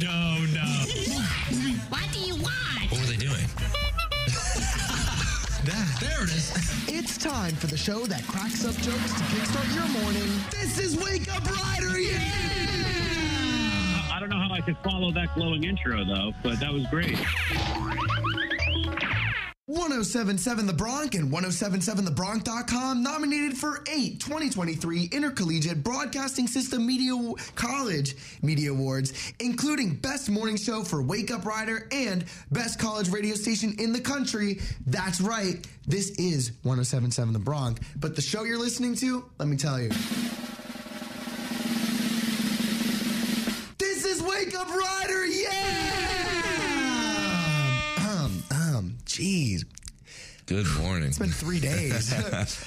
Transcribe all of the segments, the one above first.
no, no. What do you want? What were they doing? that. There it is. It's time for the show that cracks up jokes to kickstart your morning. This is Wake Up Rider, yeah! I don't know how I could follow that glowing intro, though, but that was great. 1077 The Bronc and 1077thebronc.com nominated for eight 2023 Intercollegiate Broadcasting System Media College Media Awards, including Best Morning Show for Wake Up Rider and Best College Radio Station in the country. That's right, this is 1077 The Bronc. But the show you're listening to, let me tell you. This is Wake Up Rider, yeah! Um, um, jeez. Good morning. It's been three days.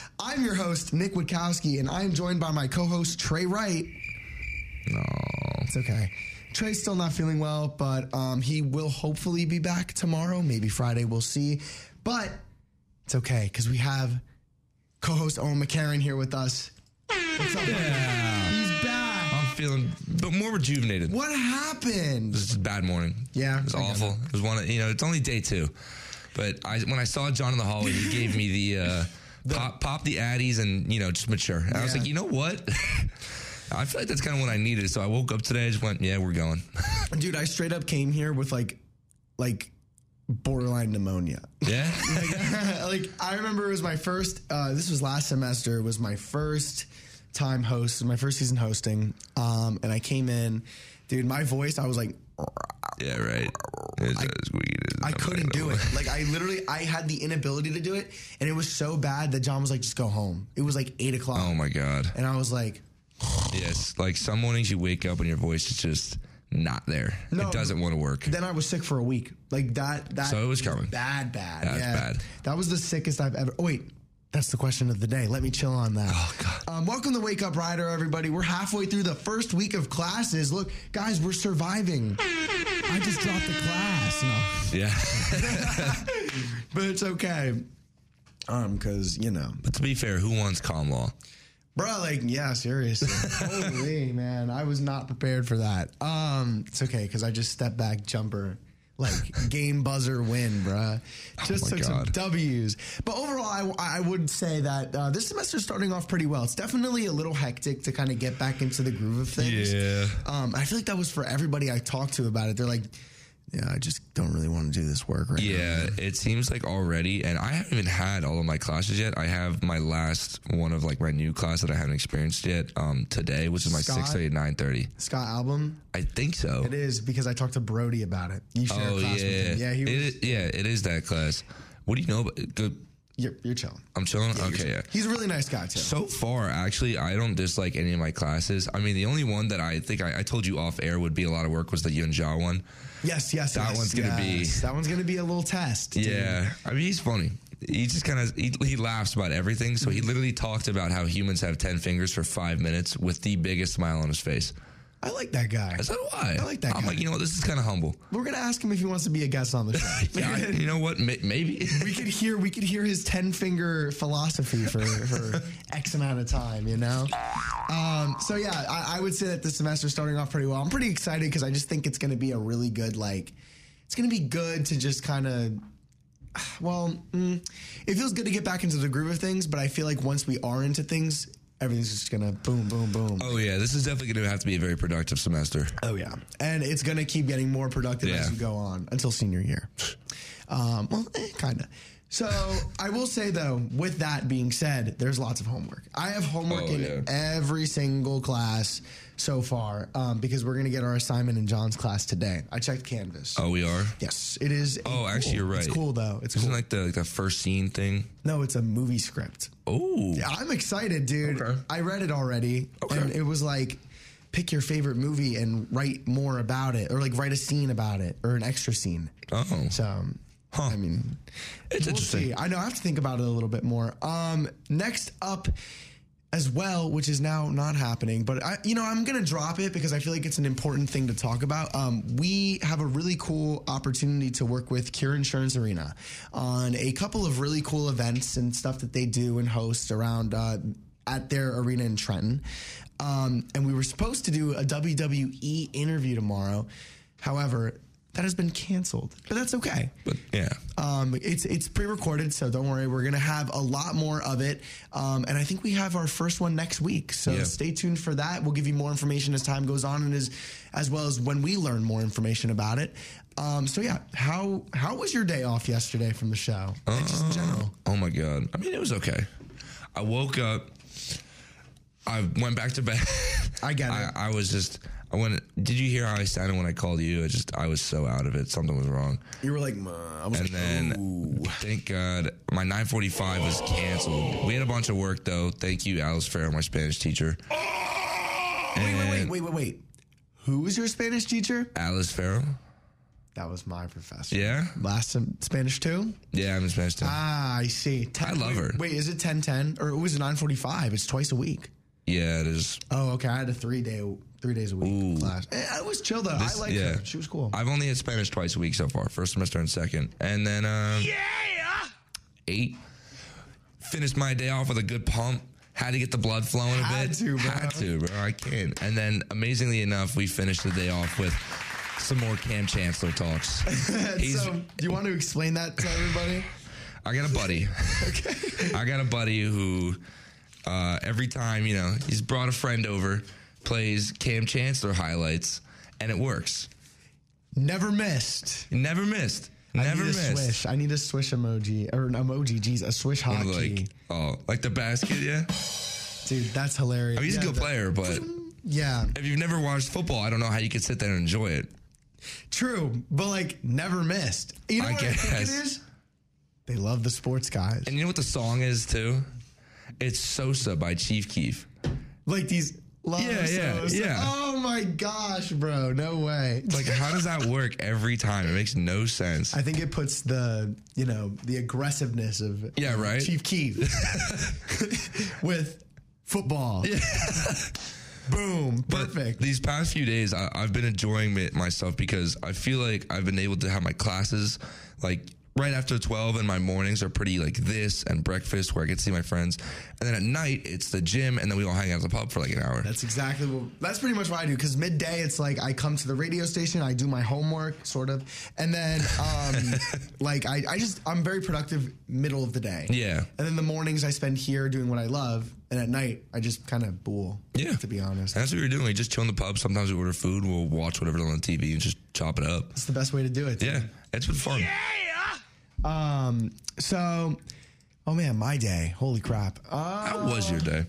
I'm your host, Nick Witkowski, and I'm joined by my co host, Trey Wright. No. It's okay. Trey's still not feeling well, but um, he will hopefully be back tomorrow. Maybe Friday, we'll see. But it's okay because we have co host Owen McCarron here with us. What's up? buddy? He's back. I'm feeling but more rejuvenated. What happened? This is a bad morning. Yeah, It was awful. It was one of, you know, it's only day two. But I when I saw John in the hallway, he gave me the, uh, pop pop the Addies and, you know, just mature. And I was like, you know what? I feel like that's kind of what I needed. So I woke up today, I just went, yeah, we're going. Dude, I straight up came here with like, like, borderline pneumonia. yeah? like, like, I remember it was my first. Uh, this was last semester. It was my first time host, my first season hosting. Um, and I came in, dude. My voice, I was like, yeah, right. Weird. I couldn't do it. Like, I literally, I had the inability to do it, and it was so bad that John was like, just go home. It was like eight o'clock, Oh my God. and I was like, Yes. Like some mornings you wake up and your voice is just not there. No. it doesn't want to work. then I was sick for a week. Like that. That. So it was coming. Bad, bad. That's yeah. bad. That was the sickest I've ever. Oh, wait. That's the question of the day. Let me chill on that. Oh, God. Um, welcome to Wake Up Rider, everybody. We're halfway through the first week of classes. Look, guys, we're surviving. I just dropped the class. No, Yeah. but it's okay. Um, cause you know, but to be fair, who wants calm law? bro, like, yeah, seriously. Holy man, I was not prepared for that. Um, it's okay, cause I just stepped back jumper. Like game buzzer win, bruh. Just Oh took some W's. But overall, I, I would say that uh, this semester's starting off pretty well. It's definitely a little hectic to kind of get back into the groove of things. Yeah. Um, I feel like that was for everybody I talked to about it. They're like, yeah, I just don't really want to do this work right now. Yeah, it seems like already, and I haven't even had all of my classes yet. I have my last one of like my new class that I haven't experienced yet um, today, which is my Scott? six thirty nine thirty. Scott album. I think so. It is because I talked to Brody about it. You share Oh a class yeah, with him. Yeah, he was, It is- yeah, it is that class. What do you know? About, good. You're, you're chilling. I'm chilling. okay, yeah. He's a really nice guy too. So far, actually, I don't dislike any of my classes. I mean, the only one that I think I, I told you off air would be a lot of work was the Yun Jia one. yes, yes, That yes, one's gonna be- that one's gonna be a little test. dude. Yeah, I mean, he's funny. He just kind of he, he laughs about everything. So he literally talked about how humans have ten fingers for five minutes with the biggest smile on his face. I like that guy. So do I. I like that guy. I'm guy. like, you know what? This is kind of humble. We're gonna ask him if he wants to be a guest on the show. Yeah, I- you know what? May- Maybe. we could hear we could hear his ten finger philosophy for for X amount of time, you know. Um, so yeah, I, I would say that the semester's starting off pretty well. I'm pretty excited because I just think it's going to be a really good like. It's going to be good to just kind of. Well, mm, it feels good to get back into the groove of things, but I feel like once we are into things, everything's just gonna boom, boom, boom. oh yeah, this is definitely to have to be a very productive semester. Oh yeah, and it's gonna keep getting more productive Yeah. as you go on until senior year. Um, well, eh, kind of. So I will say though, with that being said, there's lots of homework. I have homework Oh, in yeah. every single class so far um, because we're gonna get our assignment in John's class today. I checked Canvas. Oh, we are. Yes, it is. Oh, actually, cool- you're right. It's cool though. It's Isn't cool. like the like the first scene thing? no, it's a movie script. Oh, Yeah, I'm excited, dude. Okay. I read it already, Okay. and it was like, pick your favorite movie and write more about it, or like write a scene about it, or an extra scene. oh, So, um, I mean, it's we'll interesting. see. I know I have to think about it a little bit more. Um, next up. As well, which is now not happening, but I, you know, I'm gonna drop it because I feel like it's an important thing to talk about. Um, we have a really cool opportunity to work with Cure Insurance Arena on a couple of really cool events and stuff that they do and host around uh, at their arena in Trenton. Um, and we were supposed to do a WWE interview tomorrow. However, that has been canceled, but that's okay. But yeah. Um, it's it's pre-recorded, so don't worry. We're gonna have a lot more of it, um, and I think we have our first one next week. So Yeah. stay tuned for that. We'll give you more information as time goes on, and as as well as when we learn more information about it. Um, so yeah, how how was your day off yesterday from the show? And just in general. Oh my god. I mean, it was okay. I woke up. I went back to bed. I get it. I, I was just. I went. Did you hear how I sounded when I called you? I just. I was so out of it. Something was wrong. You were like. I was And like, then, "Ooh." thank God, my 9:45 was canceled. We had a bunch of work though. Thank you, Alice Farrell, my Spanish teacher. wait, wait, wait, wait, wait, wait. Who was your Spanish teacher? Alice Farrell. That was my professor. Yeah, Last sem- Spanish too. yeah, I'm a Spanish teacher. Ah, I see. 10, I love wait, her. Wait, is it ten ten or it was nine forty five? It's twice a week. yeah, it is. Oh, okay. I had a three day, three days a week Ooh. class. Eh, It was chill though. This- I liked yeah. her. She was cool. I've only had Spanish twice a week so far, first semester and second. And then um Yeah eight. Finished my day off with a good pump. Had to get the blood flowing a Had bit. to, bro. Had to, bro. I can't. And then amazingly enough, we finished the day off with some more Kam Chancellor talks. He's so, do you want to explain that to everybody? I got a buddy. Okay. I got a buddy who uh, every time, you know, he's brought a friend over, plays Kam Chancellor highlights, and it works. Never missed. Never missed. I Never need a missed. swish. I need a swish emoji or an emoji. Jeez, a swish hotkey. Like oh, like the basket, yeah. Dude, that's hilarious. I mean, he's Yeah, a good player, but Yeah, if you've never watched football, I don't know how you could sit there and enjoy it. true. But like, never missed. You know I what I think it guess. is? They love the sports guys. And you know what the song is too? It's Sosa by Chief Keef. like these. Love Yeah, yeah, Sosa. yeah. Oh my gosh, bro! No way. Like, how does that work every time? It makes no sense. I think it puts the you know the aggressiveness of Yeah, right? Chief Keef with football. Boom, But perfect. These past few days, I, I've been enjoying it myself because I feel like I've been able to have my classes like right after 12 and my mornings are pretty like this and breakfast where I get to see my friends. And then at night, it's the gym and then we all hang out at the pub for like an hour. That's exactly what. That's pretty much what I do. Because midday, it's like I come to the radio station, I do my homework, sort of, and then um, like I, I just I'm very productive middle of the day. Yeah. And then the mornings I spend here doing what I love, and at night I just kind of bull. Yeah. To be honest, And that's what we were doing. We just chill in the pub. Sometimes we order food. We'll watch whatever's on the TV and just chop it up. it's the best way to do it. dude. Yeah, it's been fun. Um. So, oh man, my day. Holy crap. Uh, How was your day?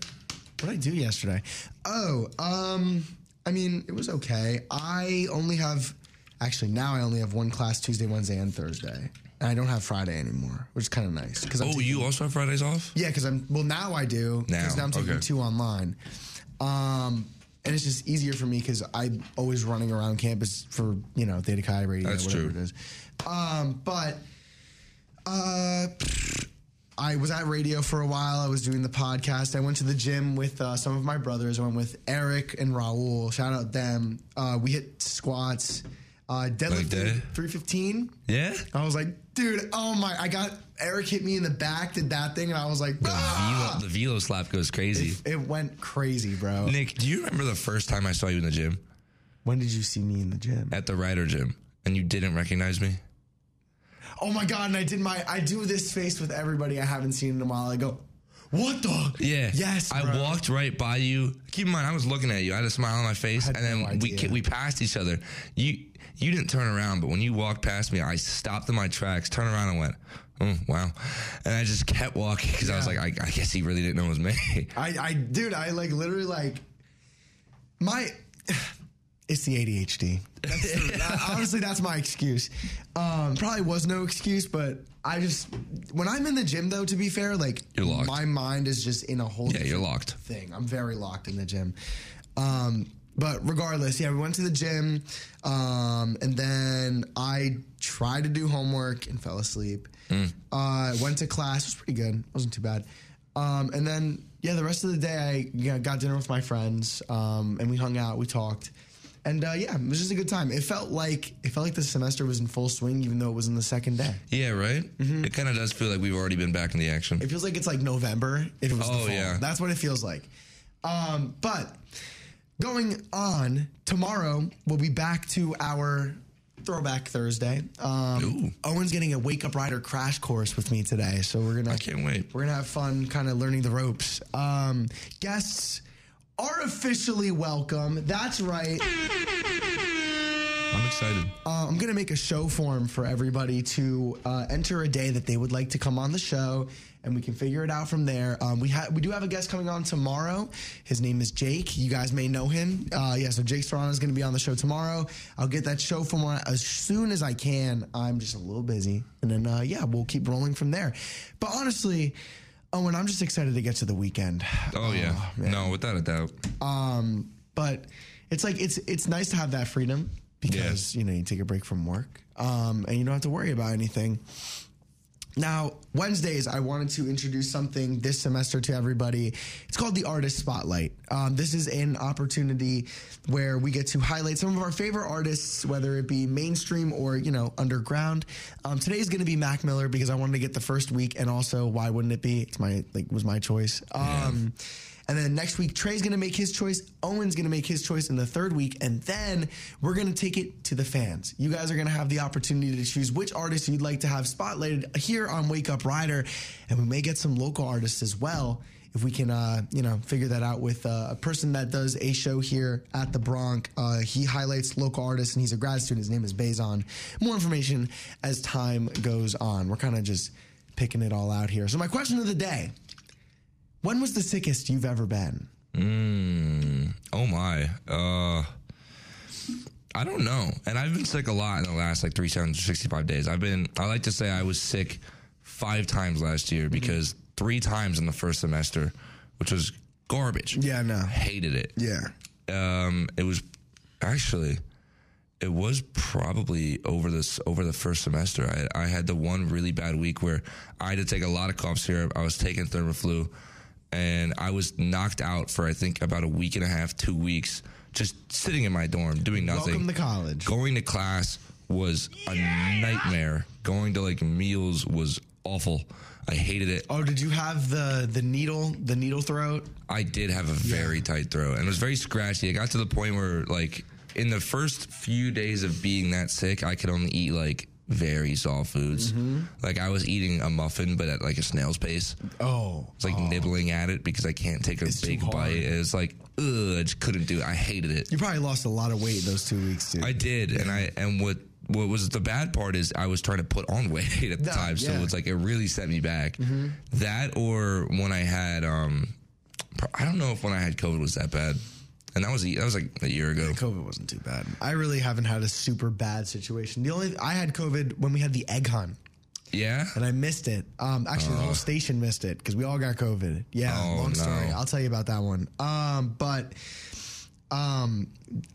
What did I do yesterday? Oh, um, I mean, it was okay. I only have, actually, now I only have one class Tuesday, Wednesday, and Thursday. And I don't have Friday anymore, which is kind of nice. Cause I'm Oh, taking- you also have Fridays off? Yeah, because I'm, well, now I do. Now. Because Now, now I'm taking okay. two online. Um, and it's just easier for me because I'm always running around campus for, you know, Theta Chi radio, That's whatever true. it is. Um, but, uh, I was at radio for a while. I was doing the podcast. I went to the gym with uh, some of my brothers. I went with Eric and Raul. Shout out them. Uh, we hit squats, uh, deadlift 315. Yeah? I was like, dude, oh my! I got Eric hit me in the back, did that thing, and I was like, The, ah! velo, the velo slap goes crazy. It went crazy, bro. Nick, do you remember the first time I saw you in the gym? When did you see me in the gym? At the Rider gym. And you didn't recognize me? Oh my god! And I did my I do this face with everybody I haven't seen in a while. I go, what the? Yeah. Yes. I bro. walked right by you. Keep in mind, I was looking at you. I had a smile on my face, and then no we we passed each other. You you didn't turn around, but when you walked past me, I stopped in my tracks, turned around, and went, "Oh wow!" And I just kept walking because I was like, I, I guess he really didn't know it was me. I, I, dude, I like literally like my. It's the ADHD. That's honestly, that's my excuse. Um, probably was no excuse, but I just when I'm in the gym, though, to be fair, like You're locked. my mind is just in a whole Yeah, you're locked. thing. I'm very locked in the gym. Um, but regardless, yeah, we went to the gym, um, and then I tried to do homework and fell asleep. Mm. Uh, went to class, it was pretty good, It wasn't too bad. Um, and then yeah, the rest of the day I you know, got dinner with my friends, um, and we hung out, we talked, and uh, yeah, it was just a good time. It felt like it felt like the semester was in full swing, even though it was in the second day. yeah, right. Mm-hmm. It kind of does feel like we've already been back in the action. It feels like it's like November if it was the Oh, fall. yeah. That's what it feels like. Um, but going on, tomorrow we'll be back to our Throwback Thursday. Um, Ooh. Owen's getting a Wake Up Rider crash course with me today, so we're gonna I can't wait. we're gonna have fun, kind of learning the ropes. Um, guests are officially welcome. That's right. I'm excited. Uh, I'm gonna make a show form for everybody to uh, enter a day that they would like to come on the show, and we can figure it out from there. Um, we ha- we do have a guest coming on tomorrow. His name is Jake. You guys may know him. Uh, yeah, so Jake Serrano is gonna be on the show tomorrow. I'll get that show form on as soon as I can. I'm just a little busy, and then uh, yeah, we'll keep rolling from there. But honestly. Owen, I'm just excited to get to the weekend. Oh, yeah. man. no, without a doubt. Um, but it's like it's it's nice to have that freedom because you know you take a break from work um, and you don't have to worry about anything. Now, Wednesdays, I wanted to introduce something this semester to everybody. It's called the Artist Spotlight. Um, this is an opportunity where we get to highlight some of our favorite artists, whether it be mainstream or you know underground. Um, today is going to be Mac Miller because I wanted to get the first week, and also why wouldn't it be? It's my like was my choice. Um, and then next week, Trey's going to make his choice. Owen's going to make his choice in the third week. And then we're going to take it to the fans. You guys are going to have the opportunity to choose which artist you'd like to have spotlighted here on Wake Up Rider. And we may get some local artists as well. If we can, uh, you know, figure that out with uh, a person that does a show here at the Bronc, uh, he highlights local artists and he's a grad student. His name is Bazon. More information as time goes on. We're kind of just picking it all out here. So my question of the day: When was the sickest you've ever been? Mm, oh my. Uh, I don't know. And I've been sick a lot in the last like 365 days. I've been, I like to say I was sick five times last year because three times in the first semester, which was garbage. Yeah, no. Hated it. Yeah. Um, it was actually, it was probably over this over the first semester. I, I had the one really bad week where I had to take a lot of cough syrup. I was taking Theraflu, and I was knocked out for I think about a week and a half, two weeks, just sitting in my dorm doing nothing. Welcome to college. Going to class was a nightmare. Going to like meals was awful. I hated it. Oh, did you have the the needle the needle throat? I did have a very tight throat and it was very scratchy. It got to the point where like in the first few days of being that sick, I could only eat like very soft foods. Mm-hmm. Like I was eating a muffin, but at like a snail's pace. Oh, It's like nibbling at it because I can't take a It's big bite. It's like ugh, I just couldn't do it. I hated it. you probably lost a lot of weight those two weeks too. I did, and I and what what was the bad part is I was trying to put on weight at the No, time, so it's like it really set me back. That or when I had um, I don't know if when I had COVID was that bad, and that was a, that was like a year ago. COVID wasn't too bad. I really haven't had a super bad situation. The only I had COVID when we had the egg hunt, Yeah, and I missed it. Um, actually, the whole station missed it because we all got COVID. Yeah, Oh, long story. no. I'll tell you about that one. Um, but um,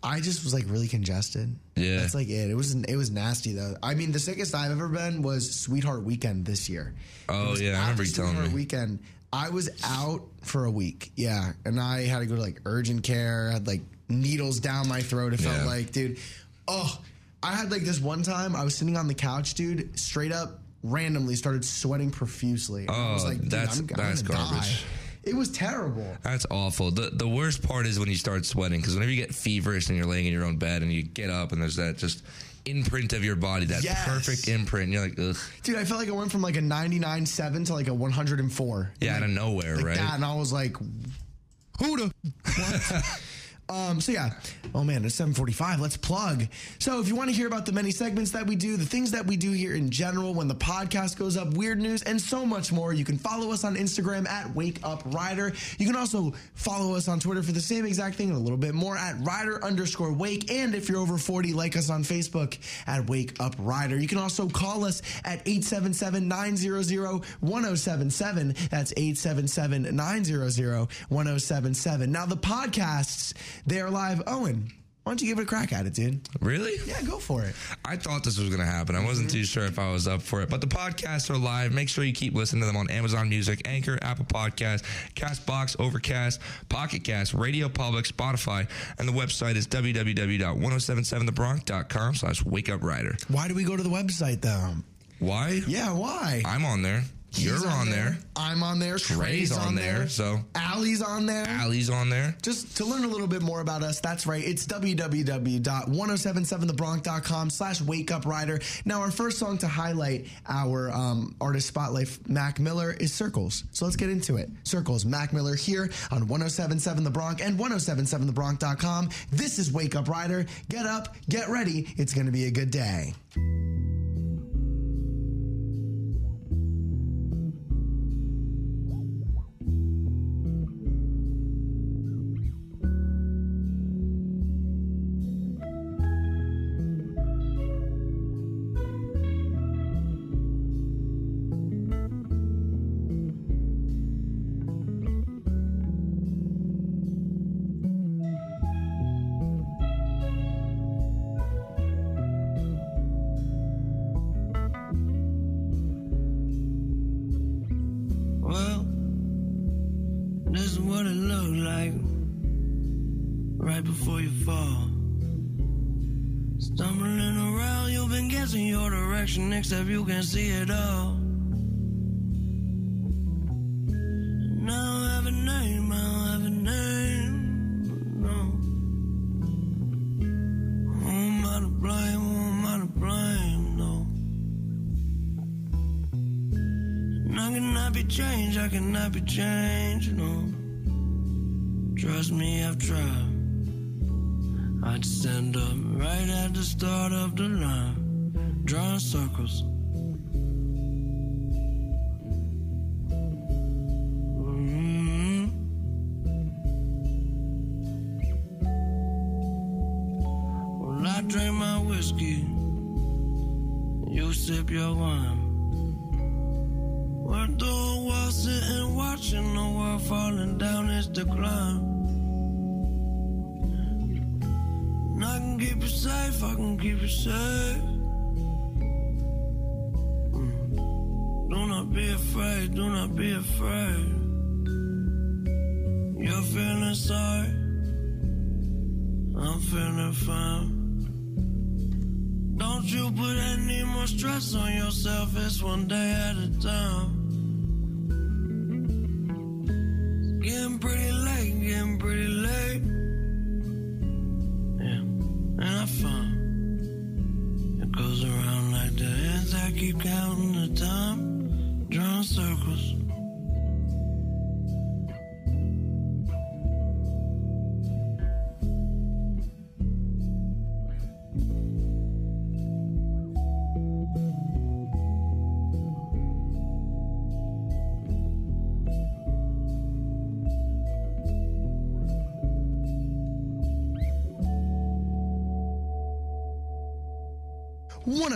I just was like really congested. Yeah. that's like it. It was it was nasty though. I mean, the sickest I've ever been was Sweetheart Weekend this year. Oh, yeah, I remember you telling Sweetheart me. Weekend. I was out for a week. Yeah, and I had to go to like urgent care. I had like needles down my throat. It felt Yeah. like, dude. Oh, I had like this one time. I was sitting on the couch, dude. Straight up, randomly started sweating profusely. And I was Oh, like, dude, that's- I'm, I'm that's die. garbage. It was terrible. that's awful. the The worst part is when you start sweating because whenever you get feverish and you're laying in your own bed and you get up and there's that just imprint of your body, that Yes. perfect imprint. And you're like, ugh, Dude, I felt like I went from like a 99.7 to like a 104. yeah, out of nowhere, like right? that, and I was like, "Who the what?" Um, so yeah, oh man, it's seven forty-five. Let's plug. So if you want to hear about the many segments that we do, the things that we do here in general, when the podcast goes up, weird news, and so much more, you can follow us on Instagram at Wake Up Rider. You can also follow us on Twitter for the same exact thing and a little bit more at Rider underscore Wake. And if you're over forty, like us on Facebook at Wake Up Rider. You can also call us at 877-900-1077. That's 877-900-1077. Now the podcasts, they are live. Owen, why don't you give it a crack at it, dude? Really? Yeah, go for it. I thought this was going to happen. I wasn't too mm-hmm. sure if I was up for it. But the podcasts are live. Make sure you keep listening to them on Amazon Music, Anchor, Apple Podcasts, Castbox, Overcast, Pocket Cast, Radio Public, Spotify, and the website is www.1077thebronc.com slash wake up rider. Why do we go to the website though? Why? Yeah, why? I'm on there. You're on there. I'm on there. Trey's on there, so- Allie's on there. Allie's on there. Just to learn a little bit more about us, that's right. It's www.1077thebronc.com slash wake up rider. Now, our first song to highlight our um, artist spotlight, Mac Miller, is Circles. So let's get into it. Circles, Mac Miller here on 1077 The Bronc and 1077thebronc.com. This is Wake Up Rider. Get up, get ready. It's going to be a good day. Except you can see it all. Now I have a name, I don't have a name. No. Who am I to blame? Who am I to blame? No. And I cannot be changed, I cannot be changed, no. Trust me, I've tried. I'd stand up right at the start of the line, drawing circles. Mhm. Well, I drink my whiskey, you sip your wine. We're doing while sitting watching the world falling down its decline. And I can keep you safe, I can keep you safe. Afraid, do not be afraid. You're feeling sorry, I'm feeling fine. Don't you put any more stress on yourself, it's one day at a time.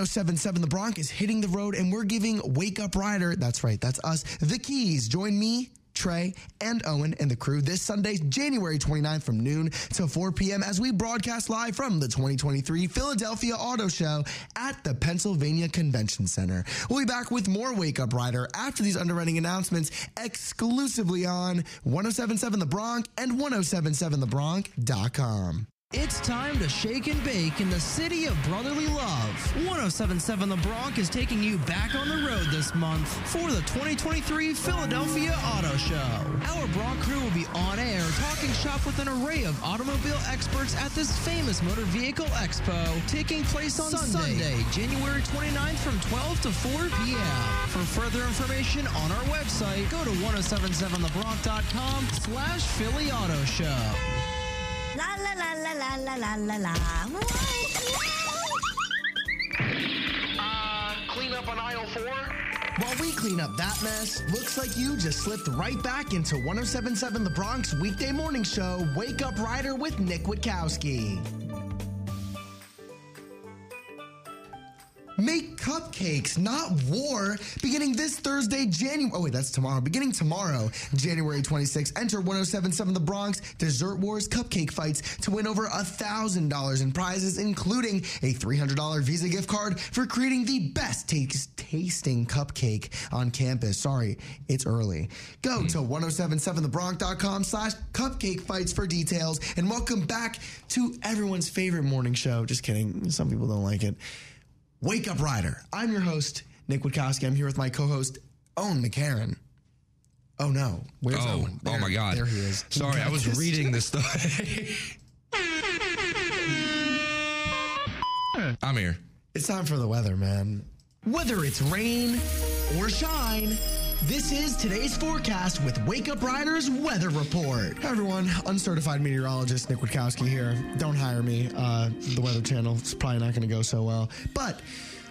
1077 The Bronc is hitting the road, and we're giving Wake Up Rider, that's right, that's us, the keys. Join me. Trey and Owen and the crew this Sunday, January 29th from noon to 4 p.m. as we broadcast live from the 2023 Philadelphia Auto Show at the Pennsylvania Convention Center. We'll be back with more Wake Up Rider after these underwriting announcements exclusively on 1077 The Bronc and 1077TheBronc.com. It's time to shake and bake in the city of brotherly love. 1077 The Bronc is taking you back on the road this month for the 2023 Philadelphia Auto Show. Our Bronc crew will be on air talking shop with an array of automobile experts at this famous motor vehicle expo taking place on Sunday, January 29th from 12 to 4 p.m. For further information on our website, go to 1077thebronc.com slash Philly Auto Show. La la la la la la la la la. Uh, clean up on aisle four? While we clean up that mess, looks like you just slipped right back into 1077 The Bronc weekday morning show, Wake Up Rider with Nick Witkowski. Make cupcakes, not war. Beginning this Thursday, January. Oh, wait, that's tomorrow. Beginning tomorrow, January 26th, enter 1077 The Bronc Dessert Wars Cupcake Fights to win over $1,000 in prizes, including a $300 Visa gift card for creating the best tasting cupcake on campus. Sorry, it's early. Go hmm. to 1077thebronc.com slash cupcake fights for details. And welcome back to everyone's favorite morning show. Just kidding. Some people don't like it. Wake Up Rider. I'm your host, Nick Witkowski. I'm here with my co host, Owen McCarron. Oh no, where's Oh, Owen? oh my God. there he is. He Sorry, I was this. reading this stuff. I'm here. It's time for the weather, man. Whether it's rain or shine, this is today's forecast with Wake Up Riders Weather Report. Hi, everyone. Uncertified meteorologist Nick Witkowski here. Don't hire me. Uh, the Weather Channel is probably not going to go so well. But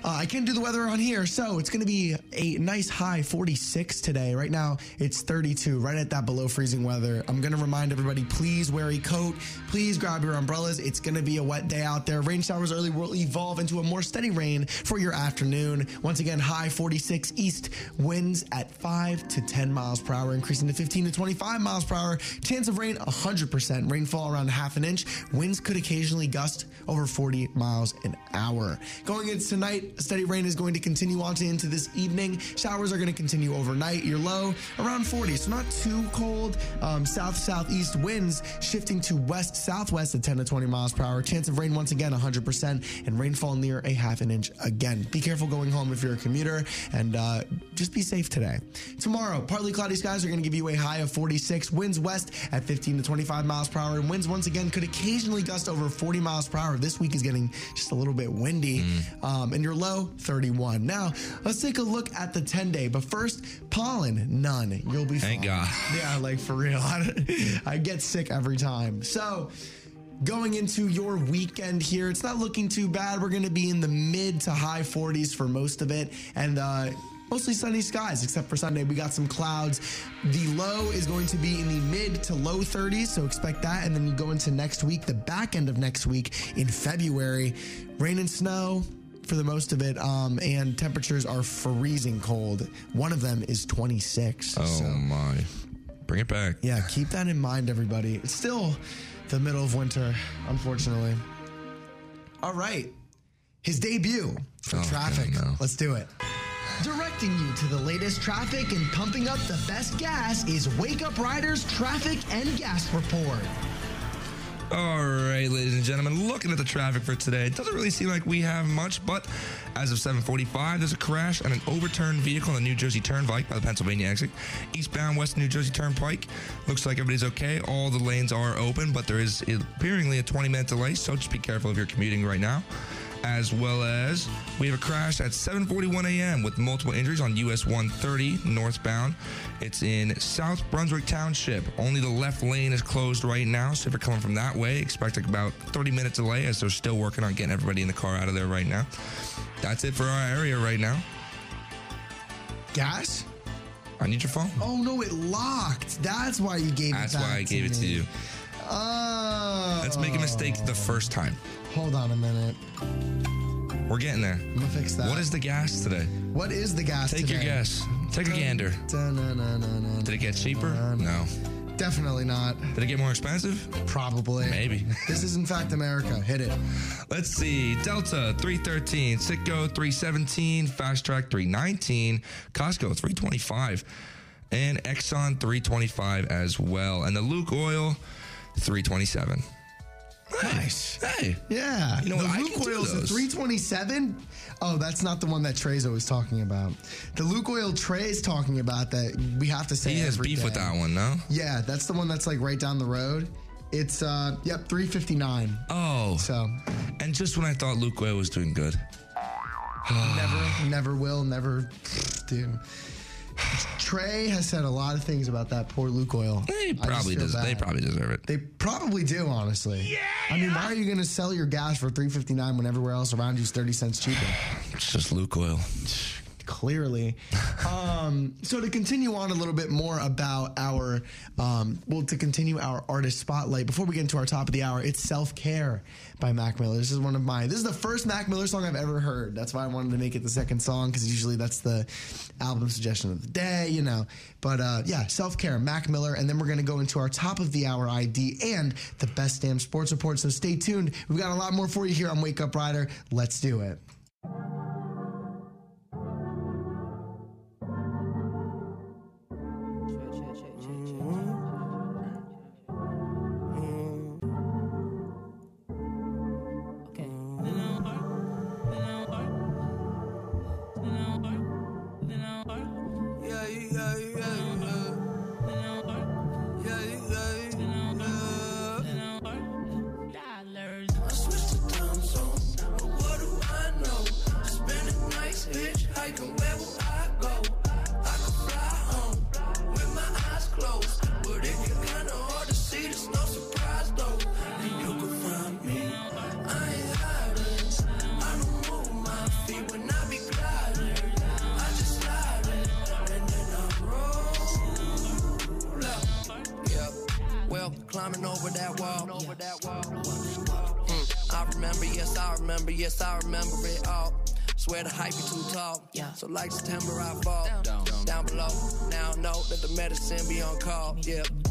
uh, I can do the weather on here, so it's going to be a nice high 46 today. Right now, it's 32, right at that below freezing weather. I'm going to remind everybody please wear a coat. Please grab your umbrellas. It's going to be a wet day out there. Rain showers early will evolve into a more steady rain for your afternoon. Once again, high 46 east winds at 5 to 10 miles per hour, increasing to 15 to 25 miles per hour. Chance of rain 100%. Rainfall around half an inch. Winds could occasionally gust over 40 miles an hour. Going into tonight, steady rain is going to continue on to into this evening. Showers are going to continue overnight. Your low around 40, so not too cold. Um, south southeast winds shifting to west southwest at 10 to 20 miles per hour. Chance of rain once again 100%, and rainfall near a half an inch again. Be careful going home if you're a commuter, and uh, just be safe today. Tomorrow, partly cloudy skies are going to give you a high of 46. Winds west at 15 to 25 miles per hour, and winds once again could occasionally gust over 40 miles per hour. This week is getting just a little bit windy, um, and your low 31. Now, let's take a look at the 10 day. But first, pollen, none. You'll be Thank fine. God. Yeah, like for real. I get sick every time. So, going into your weekend here, it's not looking too bad. We're going to be in the mid to high 40s for most of it. And, uh, Mostly sunny skies, except for Sunday. We got some clouds. The low is going to be in the mid to low 30s, so expect that. And then you go into next week, the back end of next week in February, rain and snow for the most of it, um, and temperatures are freezing cold. One of them is 26. Oh so. my. Bring it back. Yeah, keep that in mind, everybody. It's still the middle of winter, unfortunately. All right. His debut for Oh, traffic. God, no. Let's do it. Directing you to the latest traffic and pumping up the best gas is Wake Up Riders Traffic and Gas Report. All right, ladies and gentlemen, looking at the traffic for today, it doesn't really seem like we have much, but as of 7:45, there's a crash and an overturned vehicle on the New Jersey Turnpike by the Pennsylvania exit, eastbound West New Jersey Turnpike. Looks like everybody's okay. All the lanes are open, but there is apparently a 20-minute delay, so just be careful if you're commuting right now. As well as we have a crash at 7:41 a.m. with multiple injuries on US 130 northbound. It's in South Brunswick Township. Only the left lane is closed right now, so if you're coming from that way, expect about 30 minutes delay as they're still working on getting everybody in the car out of there right now. That's it for our area right now. Gas? I need your phone. Oh no, it locked. That's why you gave That's it That's why I gave it to you. Oh. Let's make a mistake the oh. first time. Hold on a minute. We're getting there. I'm gonna fix that. What is the gas today? what is the gas today? Take your today? guess. Take a gander. Did it get cheaper? No. Definitely not. Did it get more expensive? Probably. Maybe. This is in fact America. Hit it. Let's see. Delta 313, Citgo 317, Fast Track 319, Costco 325, and Exxon 325 as well. And the Lukoil 327. Nice. Hey. Yeah. You know the what? I Luke can do Oil's the those. 327. Oh, that's not the one that Trey's always talking about. The Lukoil Trey's talking about that we have to say He has every beef with day. that one, no? Yeah, that's the one that's like right down the road. It's uh yep, 359. Oh. So And just when I thought Lukoil was doing good. never, never will, never dude. Trey has said a lot of things about that poor Lukoil. They probably des- they probably deserve it. They probably do, honestly. Yeah. I mean, why are you going to sell your gas for three fifty nine when everywhere else around you is thirty cents cheaper? It's just Lukoil. Clearly. um, so to continue on a little bit more about our, um, well, to continue our artist spotlight. Before we get into our top of the hour, it's "Self Care" by Mac Miller. This is one of my. This is the first Mac Miller song I've ever heard. That's why I wanted to make it the second song because usually that's the album suggestion of the day, you know. But uh, yeah, "Self Care" Mac Miller, and then we're gonna go into our top of the hour ID and the best damn sports report. So stay tuned. We've got a lot more for you here on Wake Up Rider. Let's do it. Yep.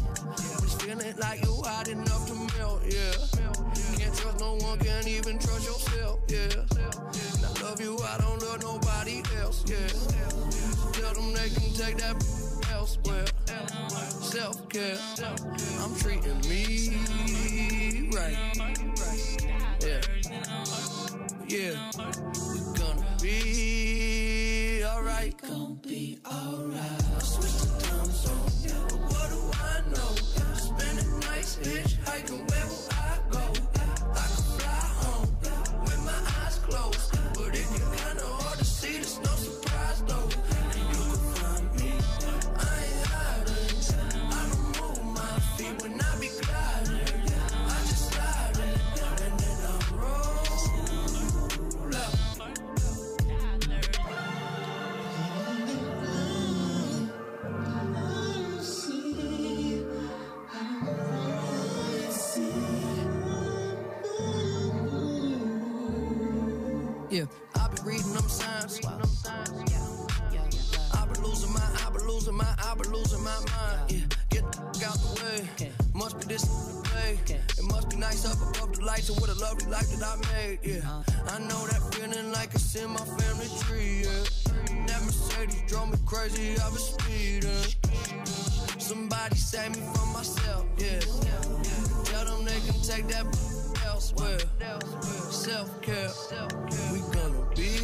yeah. I know that feeling like it's in my family tree, yeah. That Mercedes drove me crazy, I was speeding. Somebody save me from myself, yeah. Tell them they can take that elsewhere. Self care, we gonna be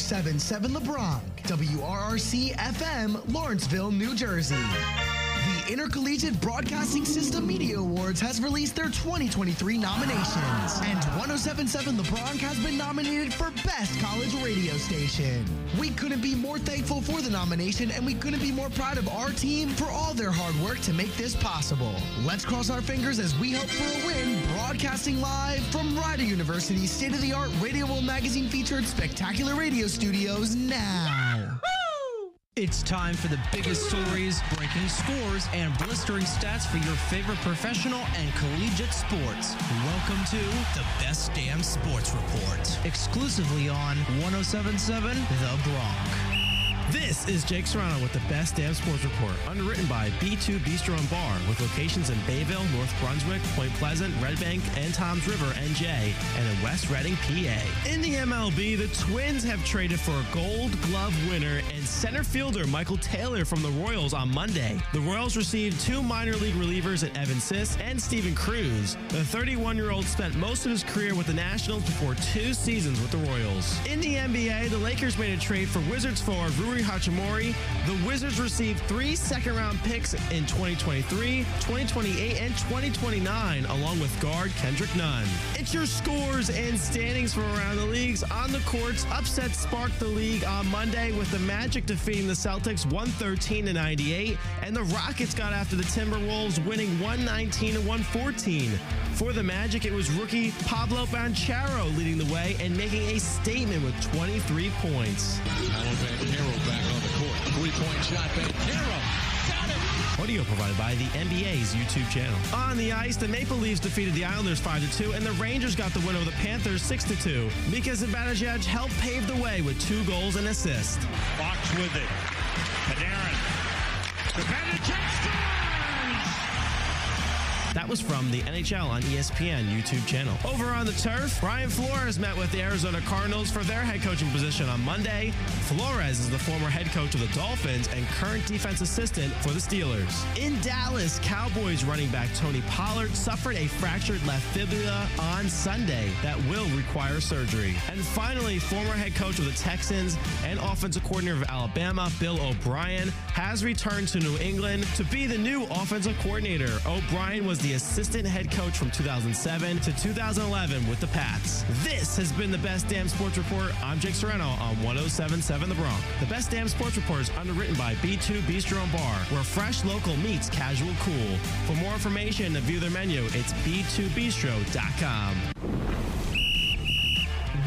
1077 The Bronc, WRRC FM, Lawrenceville, New Jersey. The Intercollegiate Broadcasting System Media Awards has released their 2023 nominations, and 1077 The Bronc has been nominated for Best College Radio Station. We couldn't be more thankful for the nomination, and we couldn't be more proud of our team for all their hard work to make this possible. Let's cross our fingers as we hope for a win broadcasting live from Rider University's state of the art Radio World Magazine featured spectacular radio studios now. It's time for the biggest stories, breaking scores, and blistering stats for your favorite professional and collegiate sports. Welcome to the Best Damn Sports Report, exclusively on 1077 The Bronc. This is Jake Serrano with the Best Damn Sports Report, underwritten by B2 Bistro and Bar, with locations in Bayville, North Brunswick, Point Pleasant, Red Bank, and Toms River, NJ, and in West Reading, PA. In the MLB, the Twins have traded for a Gold Glove winner and center fielder Michael Taylor from the Royals on Monday. The Royals received two minor league relievers in Evan Sisk and Steven Cruz. The 31-year-old spent most of his career with the Nationals before two seasons with the Royals. In the NBA, the Lakers made a trade for Wizards forward Rui Hachimura. The Wizards received three second round picks in 2023, 2028, and 2029, along with guard Kendrick Nunn. It's your scores and standings from around the leagues. On the courts, upset sparked the league on Monday with the Magic defeating the Celtics 113 to 98, and the Rockets got after the Timberwolves winning 119 to 114. For the Magic, it was rookie Paolo Banchero leading the way and making a statement with 23 points. Back on the court. Three-point shot. Audio provided by the NBA's YouTube channel. On the ice, the Maple Leafs defeated the Islanders 5-2, and the Rangers got the win over the Panthers 6-2. Mika Zibanejad helped pave the way with two goals and assists. Fox with it. Panarin. Zibanejad! That was from the NHL on ESPN YouTube channel. Over on the turf, Brian Flores met with the Arizona Cardinals for their head coaching position on Monday. Flores is the former head coach of the Dolphins and current defense assistant for the Steelers. In Dallas, Cowboys running back Tony Pollard suffered a fractured left fibula on Sunday that will require surgery. And finally, former head coach of the Texans and offensive coordinator of Alabama, Bill O'Brien, has returned to New England to be the new offensive coordinator. O'Brien was the assistant head coach from 2007 to 2011 with the Pats. This has been the Best Damn Sports Report. I'm Jake Serrano on 1077 The Bronc. The Best Damn Sports Report is underwritten by B2 Bistro and Bar, where fresh local meets casual cool. For more information and view their menu, it's b2bistro.com.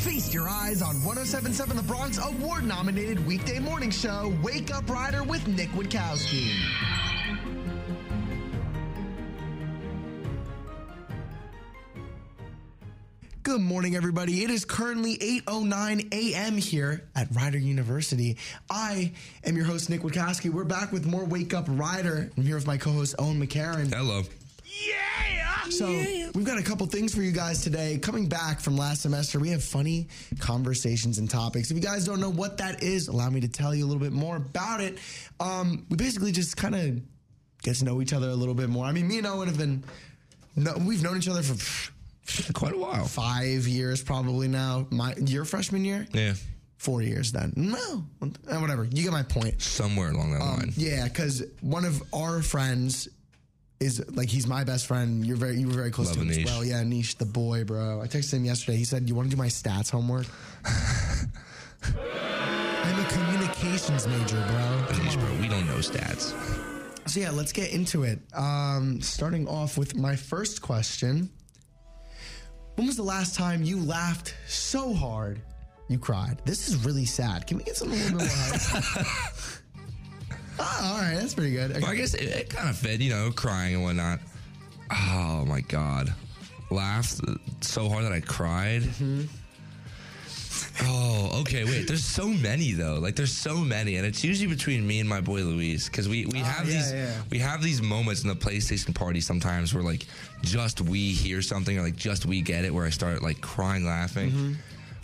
Feast your eyes on 1077 The Bronc award nominated weekday morning show, Wake Up Rider with Nick Witkowski. Good morning, everybody. It is currently 8.09 a.m. here at Rider University. I am your host, Nick Witkowski. We're back with more Wake Up Rider. I'm here with my co-host, Owen McCarron. Hello. So we've got a couple things for you guys today. Coming back from last semester, we have funny conversations and topics. If you guys don't know what that is, allow me to tell you a little bit more about it. Um, we basically just kind of get to know each other a little bit more. I mean, me and Owen have been, no, we've known each other for Quite a while. five years probably now. My your freshman year, Yeah. four years then. No, uh, whatever. You get my point. Somewhere along that line. Yeah, because one of our friends is like he's my best friend. You're very you were very close Love to him as well. Yeah, Anish, the boy, bro. I texted him yesterday. He said, "You want to do my stats homework?" I'm a communications major, bro. Anish, bro, we don't know stats. So yeah, let's get into it. Um, starting off with my first question: When was the last time you laughed so hard you cried? This is really sad. Can we get something a little bit more? ah, all right, that's pretty good. Well, I guess it, it kind of fit, you know, crying and whatnot. Oh my god, laughed so hard that I cried. Oh, okay. Wait, there's so many though. Like there's so many, and it's usually between me and my boy Luis because we we have yeah, these yeah. we have these moments in the PlayStation party sometimes where like just we hear something or like just we get it where I start like crying laughing. Mm-hmm.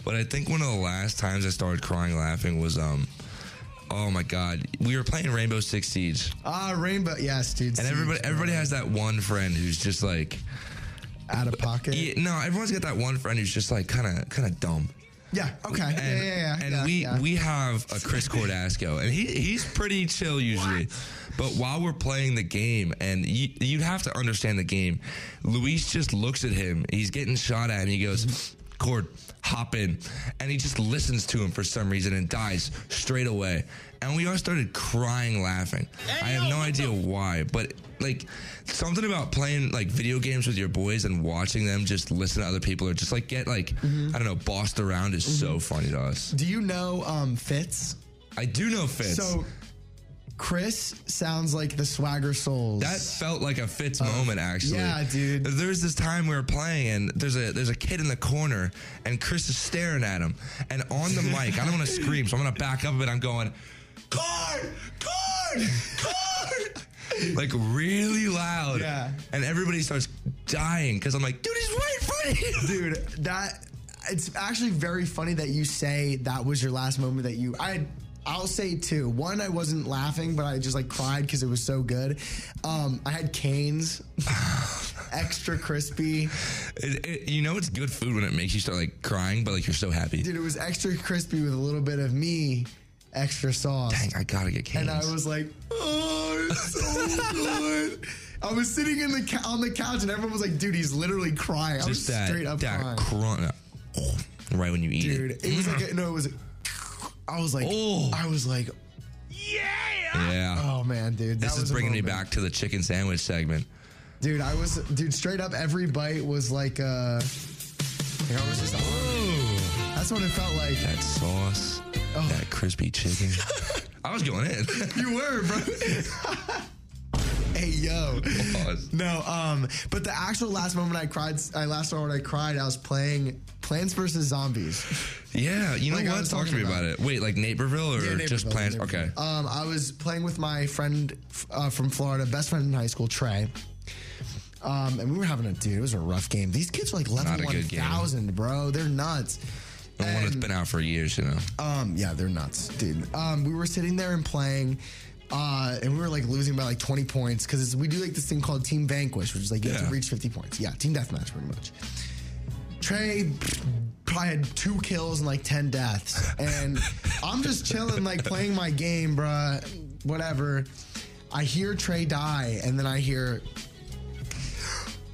But I think one of the last times I started crying laughing was um. Oh my God! We were playing Rainbow Six Siege, Ah, Rainbow. Yes, dude. and everybody everybody has that one friend who's just like, out of pocket. yeah, no, everyone's got that one friend who's just like kind of kind of dumb. Yeah. Okay. and, yeah, yeah, yeah. and yeah, we yeah. we have a Chris Cordasco, and he he's pretty chill usually. But while we're playing the game, and you you have to understand the game, Luis just looks at him. He's getting shot at, and he goes, "Cord, hop in," and he just listens to him for some reason and dies straight away. And we all started crying, laughing. I have no idea why, but like something about playing like video games with your boys and watching them just listen to other people or just like get like I don't know bossed around is so funny to us. Do you know um, Fitz? I do know Fitz. So Chris sounds like the Swagger Souls. that felt like a Fitz moment, oh, actually. yeah, dude. There's this time we were playing, and there's a there's a kid in the corner, and Chris is staring at him, and on the mic, I don't want to scream, so I'm gonna back up a bit. I'm going, card, card, card, like really loud, Yeah. and everybody starts dying because I'm like, dude, he's right in front of you, dude that it's actually very funny that you say that was your last moment that you i I'll say two. One, I wasn't laughing, but I just like cried because it was so good. Um, I had Cane's, extra crispy. It, it, you know, it's good food when it makes you start like crying, but like you're so happy. Dude, it was extra crispy with a little bit of me, extra sauce. Dang, I gotta get Cane's. and I was like, oh, it's so good. I was sitting in the on the couch, and everyone was like, "Dude, he's literally crying." I was just that straight up that crying. crunch, right when you eat Dude, it. it was like a, no, it was. I was like, Oh. I was like, Yeah. Yeah. oh man, dude, This is bringing me back to the chicken sandwich segment. dude. I was, dude, straight up, every bite was like, uh, was just, that's what it felt like. That sauce, Oh. that crispy chicken. I was going in. You were, bro. hey, yo. Pause. No, um, but the actual last moment I cried, I last moment I cried, I was playing Plants vs Zombies. Yeah, you know Like what? Talk to me about, about. it. Wait, like Neighborville or Yeah, just? Neighborville. Okay. Um, I was playing with my friend uh, from Florida, best friend in high school, Trey. Um, and we were having a dude. It was a rough game. These kids are like level one thousand, bro. They're nuts. The one that's And- been out for years, you know. Um, yeah, they're nuts, dude. Um, we were sitting there and playing, uh, and we were like losing by like 20 points because we do like this thing called Team Vanquish, which is like you have to reach 50 points. Yeah, Team Deathmatch, pretty much. Trey probably had two kills and like 10 deaths, and I'm just chilling, like playing my game, bruh. Whatever. I hear Trey die, and then I hear.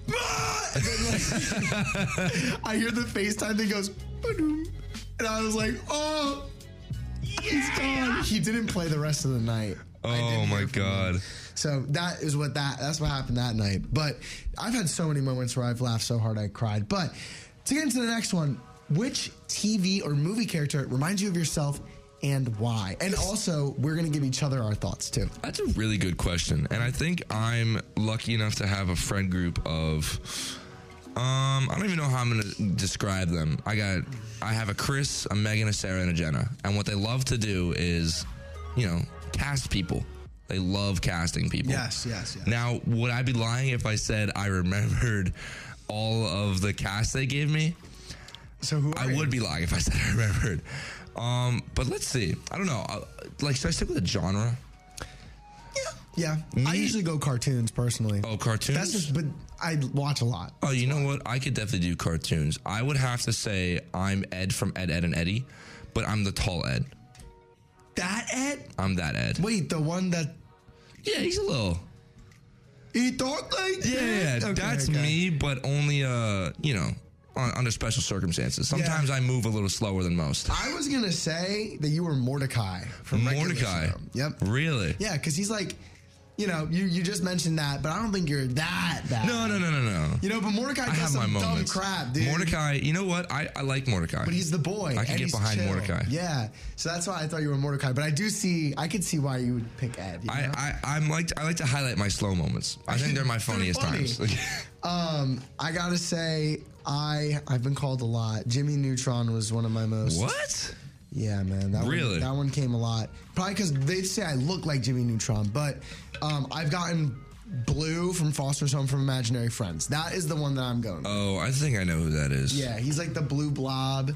Then, like, I hear the FaceTime thing goes, and I was like, oh, he's gone. He didn't play the rest of the night. Oh my hear from him. god. So that is what that that's what happened that night. But I've had so many moments where I've laughed so hard I cried. But to get into the next one, which TV or movie character reminds you of yourself and why? And also, we're gonna give each other our thoughts too. That's a really good question. And I think I'm lucky enough to have a friend group of um I don't even know how I'm gonna describe them. I got I have a Chris, a Megan, a Sarah, and a Jenna. And what they love to do is, you know, cast people. They love casting people. Yes, yes, yes. Now, would I be lying if I said I remembered all of the cast they gave me? So who I you? would be lying if I said I remembered. Um, but let's see. I don't know. Uh, like, should I stick with a genre? Yeah, Yeah. I usually go cartoons personally. Oh, cartoons. That's just, but I watch a lot. Oh, you know what? I could definitely do cartoons. I would have to say I'm Ed from Ed, Edd n Eddy, but I'm the tall Ed. That Ed? I'm that Ed. Wait, the one that Yeah, he's a little. he talked like Yeah, yeah, that? Okay, that's okay. me, but only uh, you know, on, under special circumstances. Sometimes I move a little slower than most. I was gonna say that you were Mordecai from Mordecai. Yep. Really? Yeah, because he's like, you know, you you just mentioned that, but I don't think you're that bad. No, no, no, no, no. You know, but Mordecai I does have my some dumb moments. crap, dude. Mordecai, you know what? I, I like Mordecai. But he's the boy. I can get behind chill. Mordecai. Yeah, so that's why I thought you were Mordecai. But I do see, I could see why you would pick Ed. you I, know? I I'm like I like to highlight my slow moments. I think they're my funniest funny. times. Um, I gotta say, I I've been called a lot. Jimmy Neutron was one of my most. What? Yeah, man. That Really? One, that one came a lot. Probably because they'd say I look like Jimmy Neutron, but um, I've gotten Blue from Foster's Home from Imaginary Friends. That is the one that I'm going. with. Oh, I think I know who that is. Yeah, he's like the blue blob,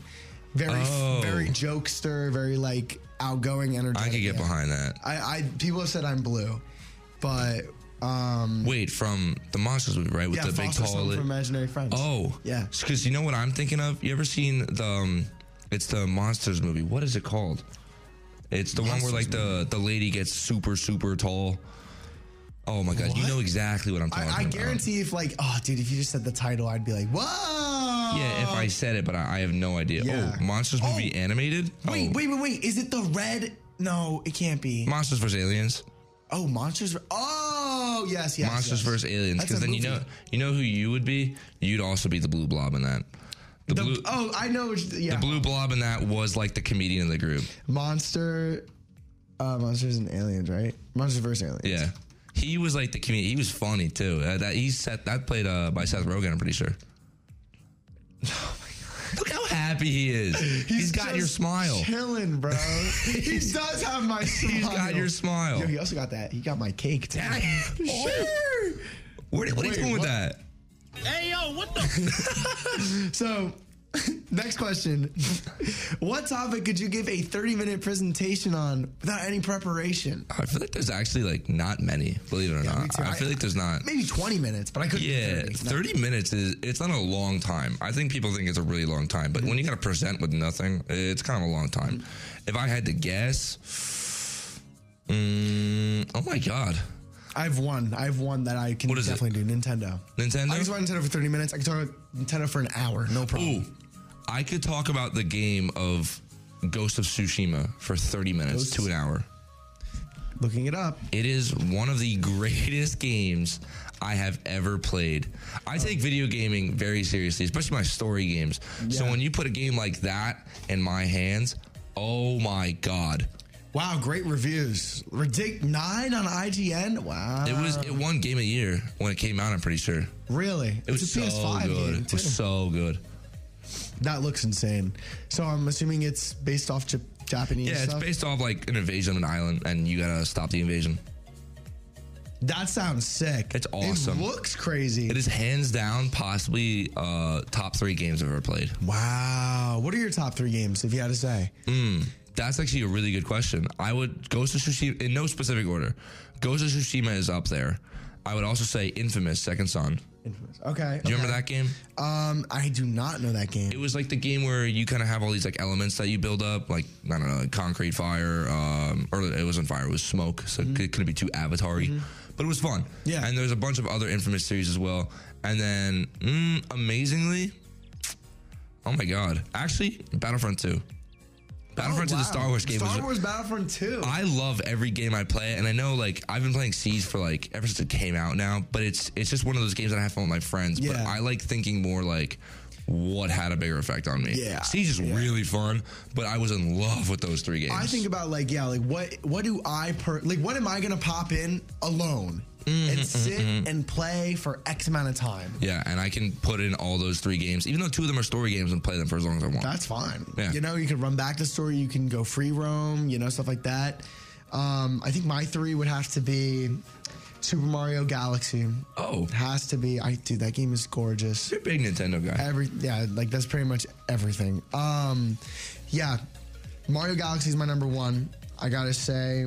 very Oh. very jokester, very like outgoing, energetic. I could get yeah. behind that. I, I people have said I'm blue, but um, Wait, from the Monsters right? With yeah, the big Foster's tall. Home from Imaginary Friends. oh, Yeah. Because you know what I'm thinking of? You ever seen the? Um, it's the Monsters movie. What is it called? It's the one where like the the lady gets super super tall. Oh my god, you know exactly what I'm talking I, I about. guarantee if like, oh, dude, if you just said the title, I'd be like, whoa. Yeah, if I said it, but I, I have no idea. Yeah. Oh, Monsters movie Oh. animated? wait, oh. wait, wait, wait, is it the red? No, it can't be. Monsters vs Aliens. oh, monsters. Oh, yes, yes. Monsters yes. vs Aliens. Because then you know you know who you would be. You'd also be the blue blob in that. The, The- blue oh, I know. Yeah, the blue blob in that was like the comedian in the group. monster. Uh, monsters and aliens, right? Monsters versus aliens. Yeah. He was like the comedian. He was funny too. Uh, that he set that played uh, by Seth Rogen. I'm pretty sure. Look how happy he is. he's got your smile. Chilling, bro. he does have my smile. He's got your smile. Yo, he also got that. He got my cake too. Sure. Where, what are you Wait, doing with that? Hey, yo, what the? So, next question. what topic could you give a 30 minute presentation on without any preparation? I feel like there's actually like not many. Believe it or me not, too. I feel like there's not. Maybe 20 minutes, but I couldn't. Yeah, 30. 30 minutes is it's not a long time. I think people think it's a really long time, but when you got to present with nothing, it's kind of a long time. If I had to guess, mm, oh my god, I've one. I've one that I can What is it? definitely do. Nintendo. Nintendo. I can talk about Nintendo for 30 minutes. I can talk about Nintendo for an hour. No problem. Ooh, I could talk about the game of Ghost of Tsushima for 30 minutes Ghost- to an hour. Looking it up. It is one of the greatest games I have ever played. I oh. take video gaming very seriously, especially my story games. So Yeah. when you put a game like that in my hands, oh my god. Wow, great reviews. Ridic nine on IGN. Wow. It was it won game of the year when it came out, I'm pretty sure. really. It was it's a so PS5 good. game It was so good. That looks insane. So I'm assuming it's based off Jap- Japanese Yeah, it's stuff. based off like an invasion of an island and you gotta stop the invasion. that sounds sick. It's awesome. It looks crazy. It is hands down possibly uh top three games I've ever played. Wow. What are your top three games, if you had to say? That's actually a really good question. I would Ghost of Tsushima in no specific order. Ghost of Tsushima is up there. I would also say Infamous Second Son. Infamous. Okay. Do you remember that game? Um, I do not know that game. It was like the game where you kind of have all these like elements that you build up, like I don't know, like concrete fire, um, or it wasn't fire, it was smoke, so it couldn't be too avatar-y. But it was fun. Yeah. And there's a bunch of other Infamous series as well. And then, mm, amazingly, oh my god, actually, Battlefront 2. Battlefront 2, Oh, the. Star Wars game, Star was, Wars Battlefront 2. I love every game I play, and I know like I've been playing Siege for like ever since it came out now. But it's it's just one of those games that I have fun with my friends. Yeah. But I like thinking more like what had a bigger effect on me. Yeah. Siege is really fun, but I was in love with those three games. I think about like yeah, like what what do I per like what am I gonna pop in alone Mm-hmm, and sit and play for X amount of time? yeah, and I can put in all those three games, even though two of them are story games, and play them for as long as I want. That's fine. Yeah. You know, you can run back the story, you can go free roam, you know, stuff like that. Um, I think my three would have to be Super Mario Galaxy. oh, it Has to be. I dude, that game is gorgeous. you're a big Nintendo guy. Every yeah, like that's pretty much everything. Um, yeah, Mario Galaxy is my number one. I gotta say,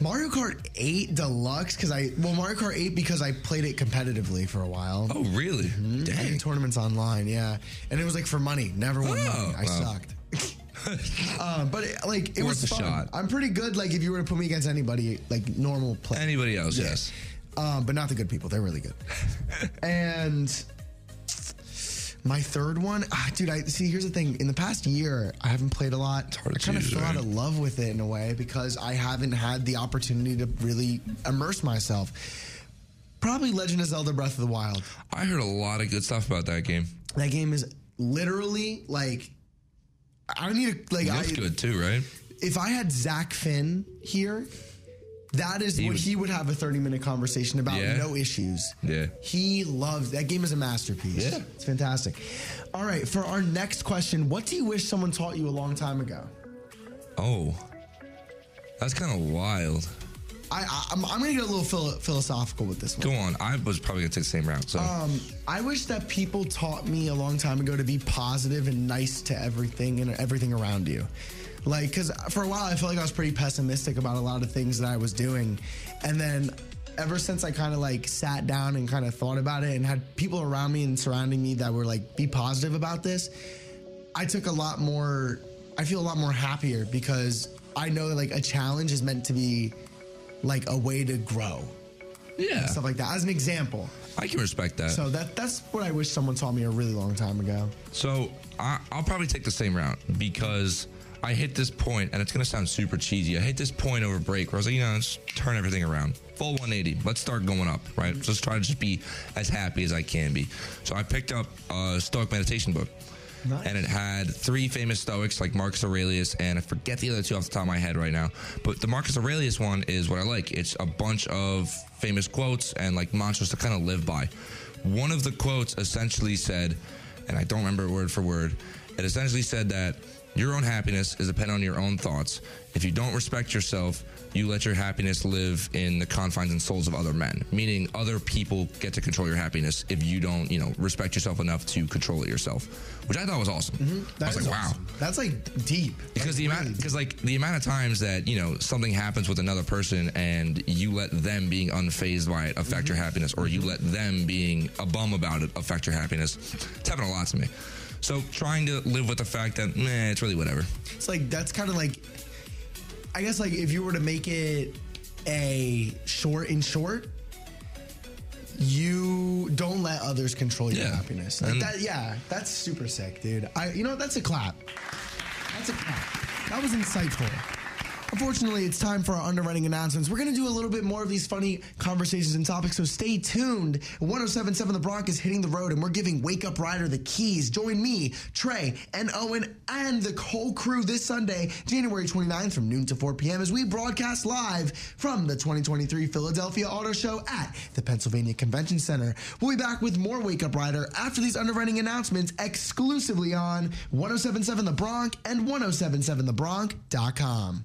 Mario Kart 8 Deluxe because I well Mario Kart 8 because I played it competitively for a while. oh, really? I did Dang. tournaments online, yeah, and it was like for money. Never won Oh, money. I wow. sucked. um, but it, like it Worth was a fun. shot. I'm pretty good. Like if you were to put me against anybody, like normal play. Anybody else? Yes. Um, but not the good people. They're really good. and my third one, ah, dude. I see. Here's the thing. In the past year, I haven't played a lot. hard I kind of fell out of love with it in a way because I haven't had the opportunity to really immerse myself. Probably Legend of Zelda: Breath of the Wild. I heard a lot of good stuff about that game. That game is literally like. I need to like. It I, good too, right? if I had Zach Finn here, That is He what would- he would have a 30 minute conversation about, Yeah. no issues. Yeah. He loves that game is a masterpiece. Yeah. It's fantastic. All right, for our next question, what do you wish someone taught you a long time ago? Oh, that's kind of wild. I, I I'm, I'm gonna get a little philo- philosophical with this one. Go on. I was probably gonna take the same route. So Um, I wish that people taught me a long time ago to be positive and nice to everything and everything around you. Like, because for a while I felt like I was pretty pessimistic about a lot of things that I was doing, and then ever since I kind of like sat down and kind of thought about it and had people around me and surrounding me that were like, be positive about this, I took a lot more. I feel a lot more happier because I know that like a challenge is meant to be like a way to grow, yeah, stuff like that. As an example. I can respect that. So that that's what I wish someone taught me a really long time ago. So I, I'll probably take the same route because I hit this point, and it's gonna sound super cheesy. I hit this point over break where I was like, you know, let's turn everything around, full 180. Let's start going up, right? Mm-hmm. Just try to just be as happy as I can be. So I picked up a Stoic meditation book. And it had three famous Stoics like Marcus Aurelius, and I forget the other two off the top of my head right now. But the Marcus Aurelius one is what I like. It's a bunch of famous quotes and like mantras to kind of live by. One of the quotes essentially said, and I don't remember it word for word, it essentially said that your own happiness is dependent on your own thoughts. If you don't respect yourself, you let your happiness live in the confines and souls of other men, meaning other people get to control your happiness if you don't, you know, respect yourself enough to control it yourself, which I thought was awesome. Mm-hmm. I That was like, wow. That's like deep. Because the Like, amount, because like the amount of times that you know something happens with another person and you let them being unfazed by it affect mm-hmm. your happiness, or you let them being a bum about it affect your happiness, it's happened a lot to me. So trying to live with the fact that, nah, it's really whatever. It's like that's kind of like, I guess like if you were to make it a short in short, you don't let others control your Yeah. happiness. Like that, yeah, that's super sick, dude. I, you know, that's a clap. That's a clap. That was insightful. Unfortunately, it's time for our underwriting announcements. We're going to do a little bit more of these funny conversations and topics, so stay tuned. 1077 The Bronc is hitting the road, and we're giving Wake Up Rider the keys. Join me, Trey, and Owen, and the whole crew this Sunday, January 29th from noon to 4 p.m. as we broadcast live from the 2023 Philadelphia Auto Show at the Pennsylvania Convention Center. We'll be back with more Wake Up Rider after these underwriting announcements exclusively on 1077 The Bronc and 1077thebronc.com.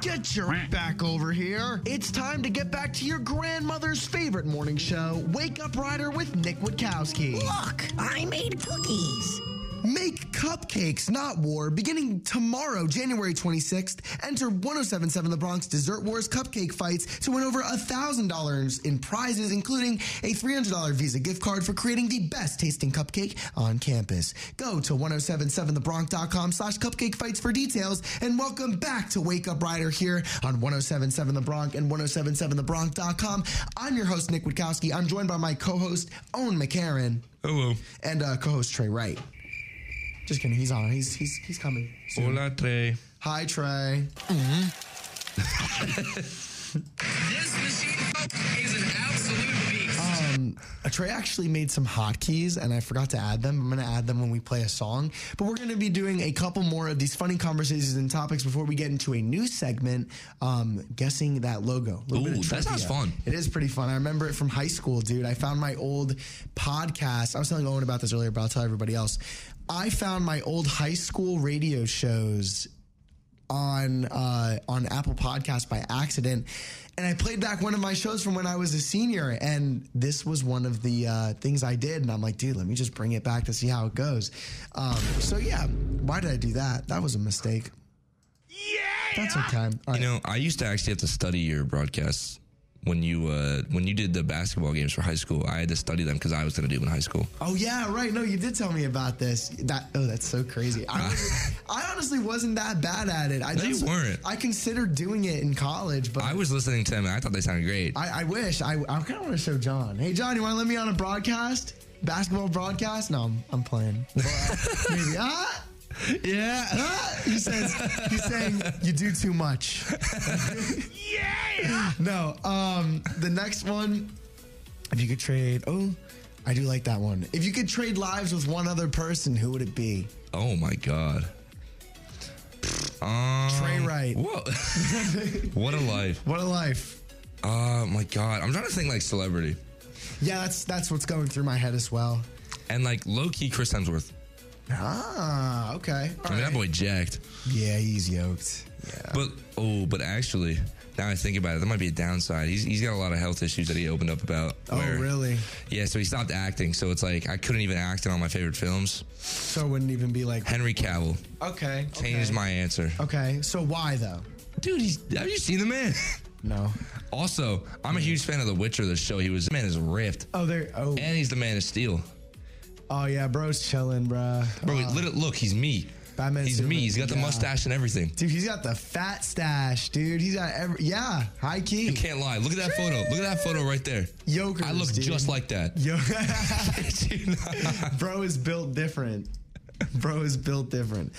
Get your back over here. It's time to get back to your grandmother's favorite morning show, Wake Up Rider with Nick Witkowski. Look, I made cookies. Make cupcakes, not war. Beginning tomorrow, January 26th, enter 1077 The Bronc Dessert Wars cupcake fights to win over $1,000 in prizes, including a $300 Visa gift card for creating the best tasting cupcake on campus. Go to 1077thebronc.com slash cupcake fights for details and welcome back to Wake Up Rider here on 1077 The Bronc and 1077thebronc.com. I'm your host, Nick Witkowski. I'm joined by my co-host, Owen McCarron. Hello. And uh, co-host Trey Wright. Just kidding. He's on. He's he's he's coming. soon. Hola, Trey. Hi, Trey. This machine is an absolute beast. Um, Trey actually made some hotkeys, and I forgot to add them. I'm going to add them when we play a song. But we're going to be doing a couple more of these funny conversations and topics before we get into a new segment, um, guessing that logo. A little bit Ooh, that sounds fun. It is pretty fun. I remember it from high school, dude. I found my old podcast. I was telling Owen about this earlier, but I'll tell everybody else. I found my old high school radio shows on uh, on Apple Podcast by accident, and I played back one of my shows from when I was a senior, and this was one of the uh, things I did, and I'm like, dude, let me just bring it back to see how it goes. Um, so yeah, why did I do that? That was a mistake. Yeah, that's okay. All right. You know, I used to actually have to study your broadcasts when you uh, when you did the basketball games for high school. I had to study them because I was going to do them in high school. Oh yeah, right. No, you did tell me about this. That oh, that's so crazy. I, was, I honestly wasn't that bad at it. I No, you just- weren't. I considered doing it in college, but I was listening to them and I thought they sounded great. I, I wish. I, I kind of want to show John. Hey, John, you want to let me on a broadcast? Basketball broadcast? No, I'm, I'm playing. But, uh, maybe. Ah! Yeah. Ah! He says, he's saying you do too much. yeah. No. Um. The next one, if you could trade. Oh, I do like that one. If you could trade lives with one other person, who would it be? Oh my god. Um, Trey Wright. Whoa. what a life. What a life. Oh my god. I'm trying to think like celebrity. Yeah, that's that's what's going through my head as well. And like low key Chris Hemsworth. Ah, okay. I mean that boy jacked. Yeah, he's yoked. Yeah. But oh, but actually, now I think about it, that might be a downside. He's he's got a lot of health issues that he opened up about. Oh, really? Yeah, so he stopped acting. So it's like I couldn't even act in all my favorite films. So it wouldn't even be like Henry Cavill Okay. changes okay. my answer. Okay. So why though? Dude, he's have you seen the man? No. Also, I'm a huge fan of The Witcher. The show he was. The man is ripped, Oh, there. Oh. and he's the Man of Steel. Oh yeah, bro's chilling, bro. Bro, Uh, look, look, he's me. Batman's he's me. He's got the yeah. mustache and everything. Dude, he's got the fat stash, dude. He's got every yeah, high key. You can't lie. Look at that photo. Look at that photo right there. Yokers, I look dude. just like that. Yo, bro is built different. Bro is built different.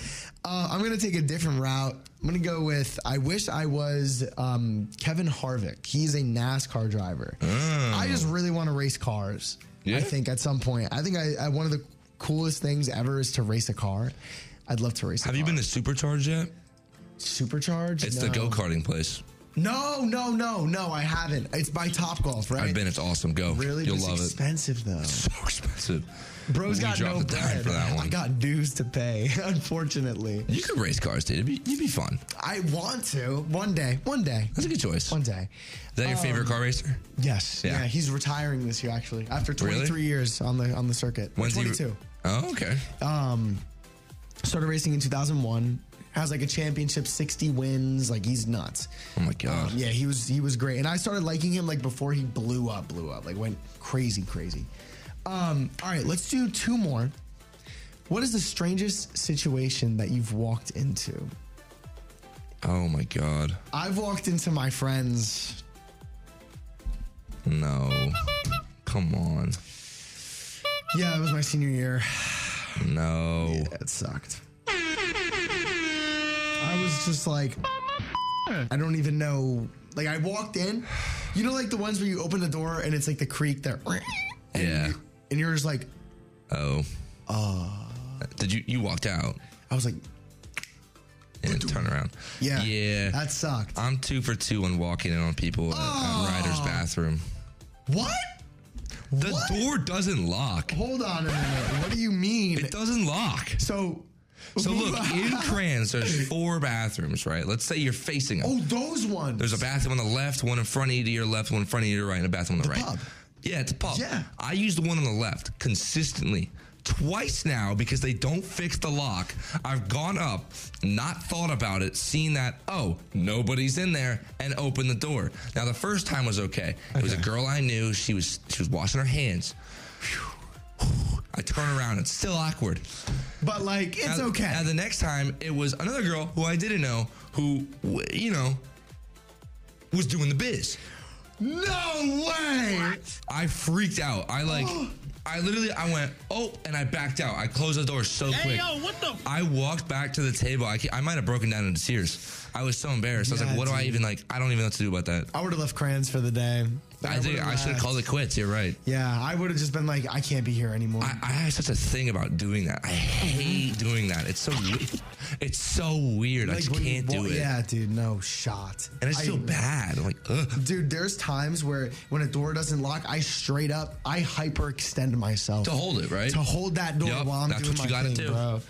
Uh, I'm gonna take a different route. I'm gonna go with. I wish I was um, Kevin Harvick. He's a NASCAR driver. I just really want to race cars. Yeah? I think at some point. I think I, I one of the coolest things ever is to race a car. I'd love to race. Have you car. been to Supercharge yet? Supercharge? It's the No. go karting place. No, no, no, no. I haven't. It's by Top Golf, right? I've been. It's awesome. Go. Really? You'll love it. expensive though. So expensive. Bro's We got no bread. for that one. I got dues to pay, unfortunately. You could race cars, dude. It'd be, it'd be fun. I want to one day. One day. That's a good choice. One day. Is that your favorite car racer? Yes. Yeah. Yeah. He's retiring this year, actually, after Really? 23 years on the on the circuit. When's he- 22. Oh, okay. Um, started racing in 2001. Has like a championship, 60 wins. Like he's nuts. Oh my god. Um, yeah, he was he was great, and I started liking him like before he blew up, blew up, like went crazy, crazy. Um, all right, let's do two more. What is the strangest situation that you've walked into? Oh my god. I've walked into my friends. No. Come on. Yeah, it was my senior year. No. It sucked. I was just like, I don't even know. Like I walked in, you know, like the ones where you open the door and it's like the creak there, and Yeah. you- and you're just like, Oh. Uh, Did you you walked out I was like, and turn around? yeah, Yeah. that sucked. I'm two for two on walking in on people at, at ah. Rider's bathroom. What? The What? door doesn't lock. Hold on a minute. What do you mean? It doesn't lock. So, So look, in Crans, there's four bathrooms, right? Let's say you're facing them. oh, those ones. There's a bathroom on the left, one in front of you to your left, one in front of you to your right, and a bathroom on the, The right. pub. Yeah, it's a pub. Yeah. I use the one on the left consistently. Twice now because they don't fix the lock. I've gone up, not thought about it, seen that, oh, nobody's in there, and opened the door. Now the first time was okay. It was a girl I knew. She was she was washing her hands. I turn around, it's still awkward. But like, it's Now- okay. Now the next time, it was another girl who I didn't know who, you know, was doing the biz. no way. I freaked out. I like, I literally, I went, oh, and I backed out. I closed the door so quick. yo, what the? I walked back to the table. I, I might have broken down into tears. I was so embarrassed. I was Yeah, like, what do I even like? I don't even know what to do about that. I would have left Crans for the day. I think I should have called it quits. You're right. Yeah, I would have just been like, I can't be here anymore. I, I have such a thing about doing that. I hate mm-hmm. doing that. It's so weird. It's so weird. I just when you can't do it. Yeah, dude, no shot. And I just feel bad. I'm like, ugh. Dude, there's times where when a door doesn't lock, I straight up, I hyperextend myself To hold it, right? to hold that door Yup, while I'm that's doing what you my gotta thing, do. bro.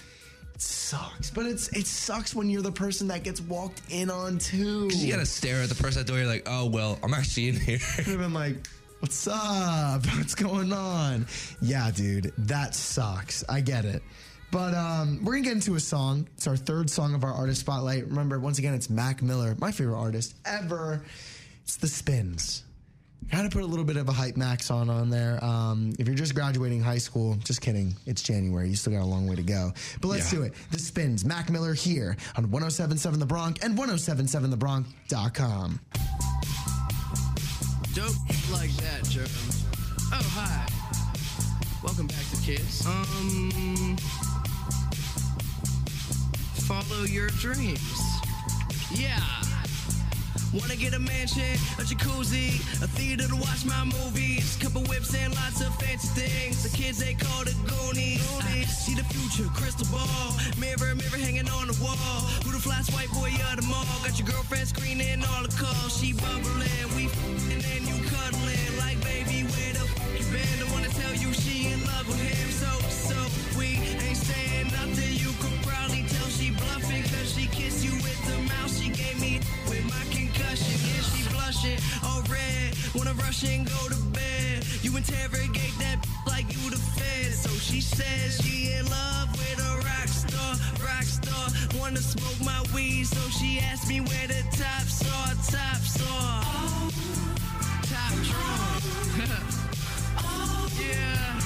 Sucks, but it's it sucks when you're the person that gets walked in on too. You gotta stare at the person at the door. You're like, oh well, I'm actually in here. Could have been like, "What's up? What's going on?" Yeah, dude, that sucks. I get it. But um, we're gonna get into a song. It's our third song of our artist spotlight. Remember, once again, it's Mac Miller, my favorite artist ever. It's The Spins. Got to put a little bit of a hype max on on there. Um, if you're just graduating high school, just kidding. It's January. You still got a long way to go. But let's Yeah. do it. The spins. Mac Miller here on 1077 The Bronc and 1077thebronc.com. Dope like that, Jerem. Oh, hi. Welcome back to Kids. Um, follow your dreams. Yeah. Wanna get a mansion, a jacuzzi, a theater to watch my movies, couple whips and lots of fancy things. The kids they call the Goonies. I see the future, crystal ball, mirror, mirror hanging on the wall. Who the flash white boy of the mall? Got your girlfriend screening all the calls. She bubbling, we and you cuddling like baby. Where the f- you been? I wanna tell you she blushing all red. Wanna rush and go to bed. You interrogate that like you the fed. So she says she in love with a rock star, rock star. Wanna smoke my weed, so she asked me where the tops are, tops are. Top drawer. yeah.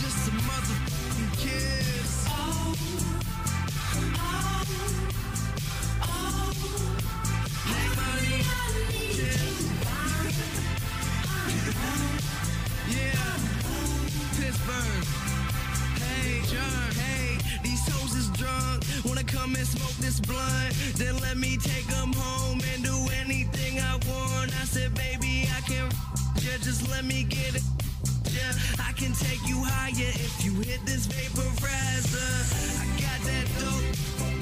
Just a motherfucking kiss. Make money. Kiss. Yeah. Pittsburgh. Hey, John. Hey, these hoes drunk. Wanna come and smoke this blunt? Then let me take home and do anything I want. I said, baby, I can. Yeah, just let me get it. Yeah, I can take you higher if you hit this vaporizer. I got that dope.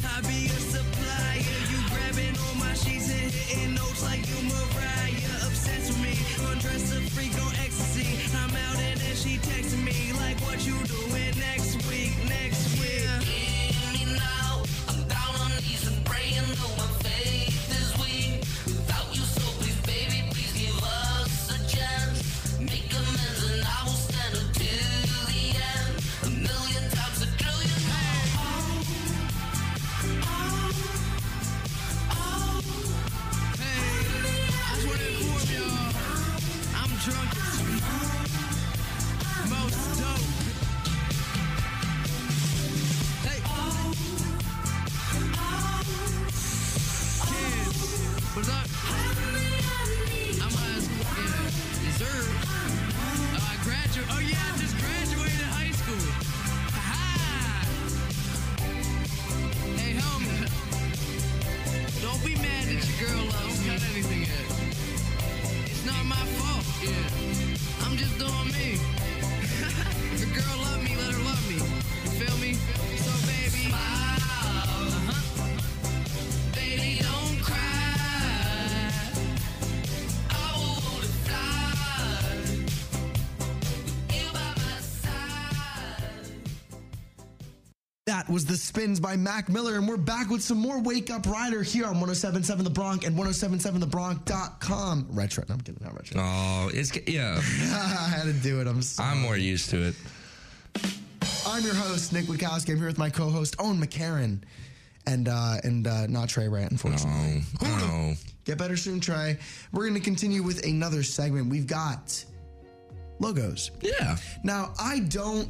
I be a supplier. You grabbing on my sheets and hitting notes like you Mariah. Obsessed with me, undress a freak on ecstasy. I'm out and then she texting me like, what you doing next week? Next spins by Mac Miller, and we're back with some more Wake Up Rider here on 1077 The Bronc and 1077thebronc.com. Retro. No, I'm kidding, not retro. Oh, it's yeah. I had to do it. I'm sorry. I'm more used to it. I'm your host, Nick Witkowski. I'm here with my co-host, Owen McCarron. And uh, and uh, not Trey Wright, unfortunately. No. Get better soon, Trey. We're going to continue with another segment. We've got logos. Yeah. Now, I don't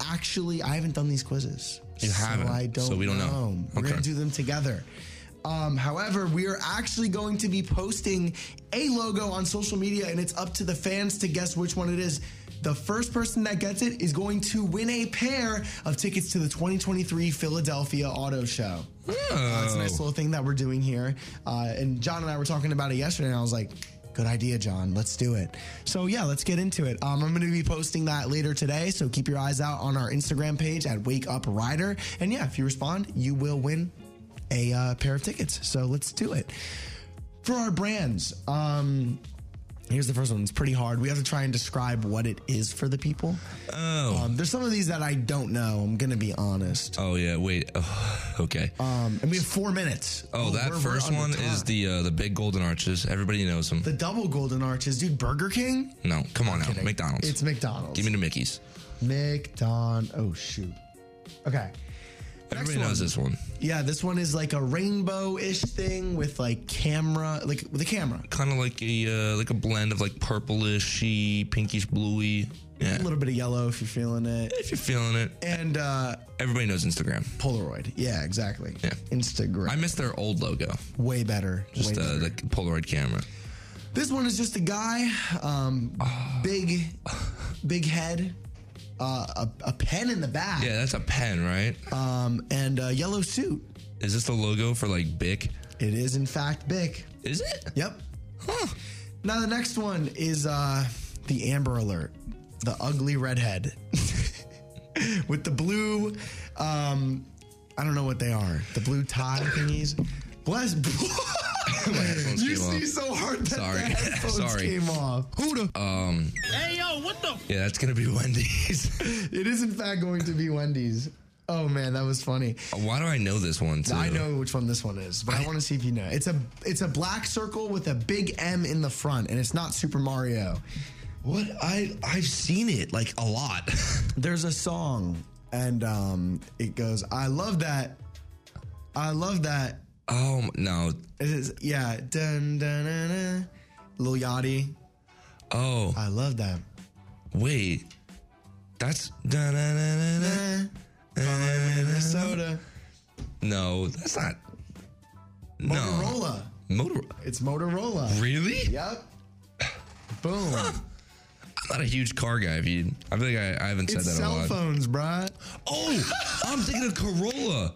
actually, I haven't done these quizzes. You so haven't, I don't so we don't know. We're Okay. going to do them together. Um, however, we are actually going to be posting a logo on social media, and it's up to the fans to guess which one it is. The first person that gets it is going to win a pair of tickets to the 2023 Philadelphia Auto Show. Uh, it's a nice little thing that we're doing here. Uh, and John and I were talking about it yesterday, and I was like, Good idea, John. Let's do it. So, yeah, let's get into it. Um, I'm going to be posting that later today. So, keep your eyes out on our Instagram page at Wake Up Rider. And yeah, if you respond, you will win a uh, pair of tickets. So, let's do it. For our brands, um, here's the first one. It's pretty hard. We have to try and describe what it is for the people. Oh. Um, there's some of these that I don't know. I'm going to be honest. Oh yeah. Wait. Oh, okay. Um, and we have four minutes. Oh, that we're- we're 1st under one time. is the uh, the big golden arches. Everybody knows them. The double golden arches, dude. Burger King? no, come on now. kidding. McDonald's. It's McDonald's. Give me the Mickey's. McDon. Oh shoot. Okay. Everybody knows this one. Yeah, this one is like a rainbow-ish thing with like camera, like with a camera. Kind of like a uh, like a blend of like purplishy, pinkish, bluey. Yeah. A little bit of yellow if you're feeling it. If you're feeling it. And uh Everybody knows Instagram. Polaroid. Yeah, exactly. Yeah. Instagram. I miss their old logo. Way better. Just way uh, the Polaroid camera. This one is just a guy, um, big, big head, uh, a, a pen in the back, Yeah, that's a pen, right? um, and a yellow suit. Is this the logo for like Bic? It is in fact Bic. Is it? Yep. Now the next one is uh, the Amber Alert, the ugly redhead with the blue. Um, I don't know what they are. The blue tie thingies. Bless. headphones you came see off. so hard that Sorry. the headphones Sorry. came off. Who the? Um, Hey, yo, what the? yeah, that's gonna be Wendy's. It is in fact going to be Wendy's. Oh man, that was funny. Why do I know this one too? I know which one this one is, but I, want to see if you know. It's a it's a black circle with a big M in the front, and it's not Super Mario. What I I've seen it like a lot. There's a song, and um, it goes, "I love that, I love that." Oh no. It is yeah, dun dun dun, dun. Lil Yachty. Oh I love that. wait, that's da-na-na-na-na. Minnesota, no, that's not. No, Motorola. Motor. It's Motorola. Really? Yep. Boom. I'm not a huge car guy. If you, I feel like I, I haven't said It's that a cell lot. phones, bruh. Oh, I'm thinking of Corolla.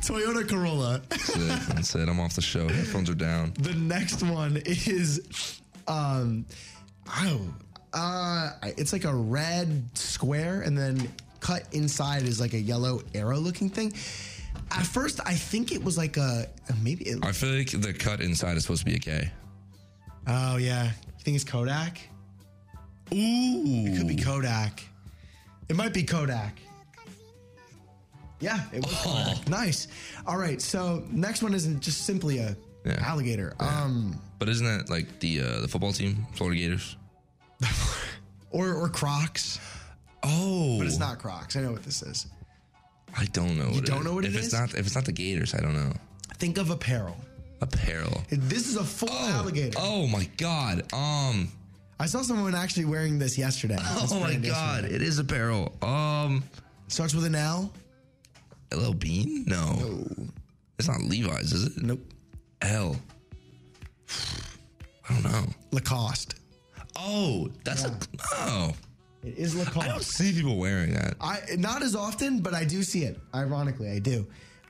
Toyota Corolla. That's it. That's it. I'm off the show. Headphones are down. The next one is, um, oh, uh, it's like a red square, and then cut inside is like a yellow arrow-looking thing. At first, I think it was like a maybe. It, I feel like the cut inside is supposed to be a K. oh yeah, you think it's Kodak? Ooh, It could be Kodak. It might be Kodak. Yeah, it was Kodak. Nice. All right, so next one isn't just simply a Yeah. alligator. Um, But isn't that like the uh, the football team, Florida Gators? or or Crocs, Oh, but it's not Crocs. I know what this is. I don't know. What don't it know what if it it's is? Not if it's not the Gators, I don't know. Think of apparel. Apparel. This is a full alligator. Oh my god. Um. I saw someone actually wearing this yesterday. Oh my god. yesterday. It is apparel. Um. Starts with an L. LL Bean? No. It's not Levi's, is it? Nope. L. I don't know. Lacoste. Oh, that's a. Oh. It is Lacoste. I don't see people wearing that. I not as often, but I do see it. Ironically, I do.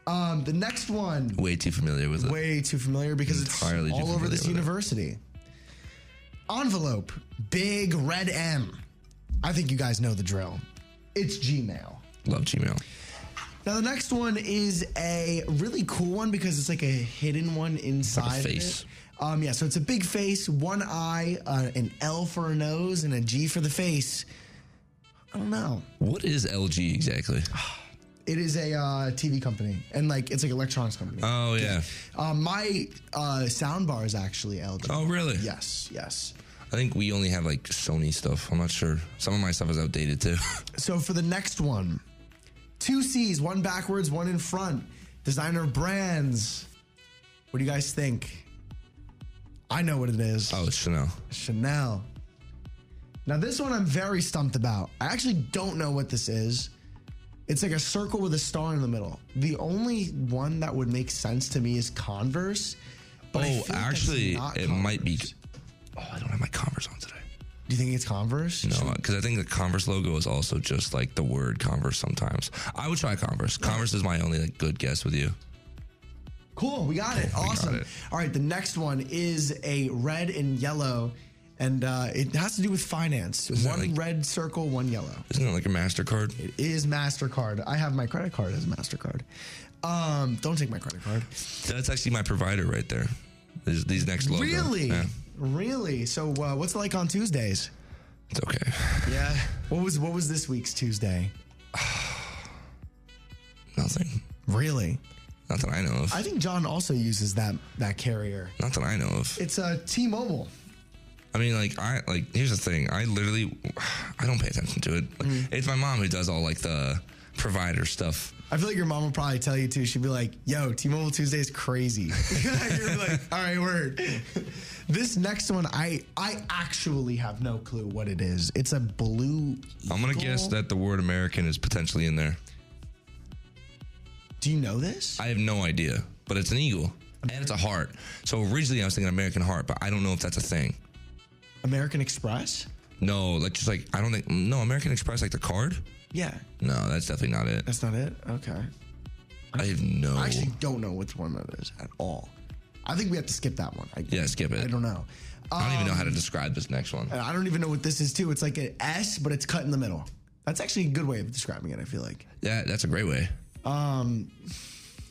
Um, the next one, Way too familiar with it. way too familiar because it's Entirely too all over this with it. university. Envelope, big red M. I think you guys know the drill. It's Gmail. Love Gmail. Now the next one is a really cool one because it's like a hidden one inside. face. Um, yeah, so it's a big face, one eye, uh, an L for a nose, and a G for the face. I don't know. What is LG exactly? It is a uh, TV company, and like it's like electronics company. Oh yeah. Um, my uh, sound bar is actually LG. Oh really? Yes, yes. I think we only have like Sony stuff. I'm not sure. Some of my stuff is outdated too. So for the next one, two C's, one backwards, one in front. Designer brands. What do you guys think? I know what it is. oh, it's Chanel. Chanel. Now this one I'm very stumped about. I actually don't know what this is. It's like a circle with a star in the middle. The only one that would make sense to me is Converse. But oh, feel like that's actually, it might be. Oh, I don't have my Converse on today. Do you think it's Converse? No, because I think the Converse logo is also just like the word Converse. Sometimes I would try Converse. Converse is my only like good guess with you. Cool, we got it. We got awesome. it. All right, the next one is a red and yellow, and uh, it has to do with finance. that One like- red circle, one yellow. Isn't it like a Mastercard? It is Mastercard. I have my credit card as a Mastercard. Um, don't take my credit card. That's actually my provider right there. These, these next logos. Really, Yeah, really. So, uh, what's it like on Tuesdays? it's okay. Yeah. What was what was this week's Tuesday? Nothing. Really? Not that I know of. I think John also uses that that carrier. Not that I know of. It's a T-Mobile. I mean, like I like. Here's the thing. I literally, I don't pay attention to it. Like, Mm-hmm. It's my mom who does all like the provider stuff. I feel like your mom will probably tell you too. She'd be like, "Yo, T-Mobile Tuesday is crazy." You're like, "All right, word." This next one, I I actually have no clue what it is. It's a blue. I'm gonna guess that the word American is potentially in there. Do you know this? I have no idea, but it's an eagle and it's a heart. So originally I was thinking American heart, but I don't know if that's a thing. American Express. No, like just like I don't think no American Express like the card. Yeah, No, that's definitely not it. that's not it. Okay. I have no. I actually don't know which one that is at all. I think we have to skip that one. I, yeah, skip it. I don't know. I don't even know how to Um, describe this next one. I don't even know what this is too. It's like an S, but it's cut in the middle. That's actually a good way of describing it. I feel like. Yeah, that's a great way. Um,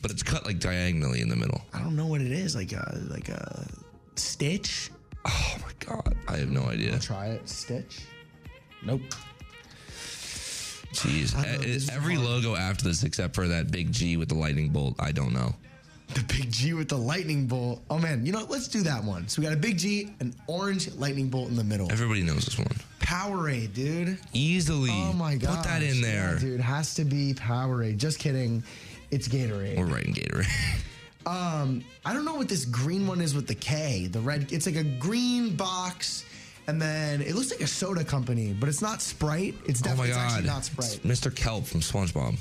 But it's cut like diagonally in the middle. I don't know what it is. Like a like a stitch. Oh my god, I have no idea. I'll try it. Stitch. Nope. Jeez, know, Eh, every hard. logo after this except for that big G with the lightning bolt, I don't know. The big G with the lightning bolt. Oh man, you know what? let's do that one. So we got a big G, an orange lightning bolt in the middle. Everybody knows this one. Powerade, dude. Easily. Oh my god. Put that in there. dude. Has to be Powerade. Just kidding. It's Gatorade. We're writing Gatorade. Um, I don't know what this green one is with the K. The red. It's like a green box, and then it looks like a soda company, but it's not Sprite. It's oh my definitely it's actually not It's Sprite. Mr. Kelp from SpongeBob.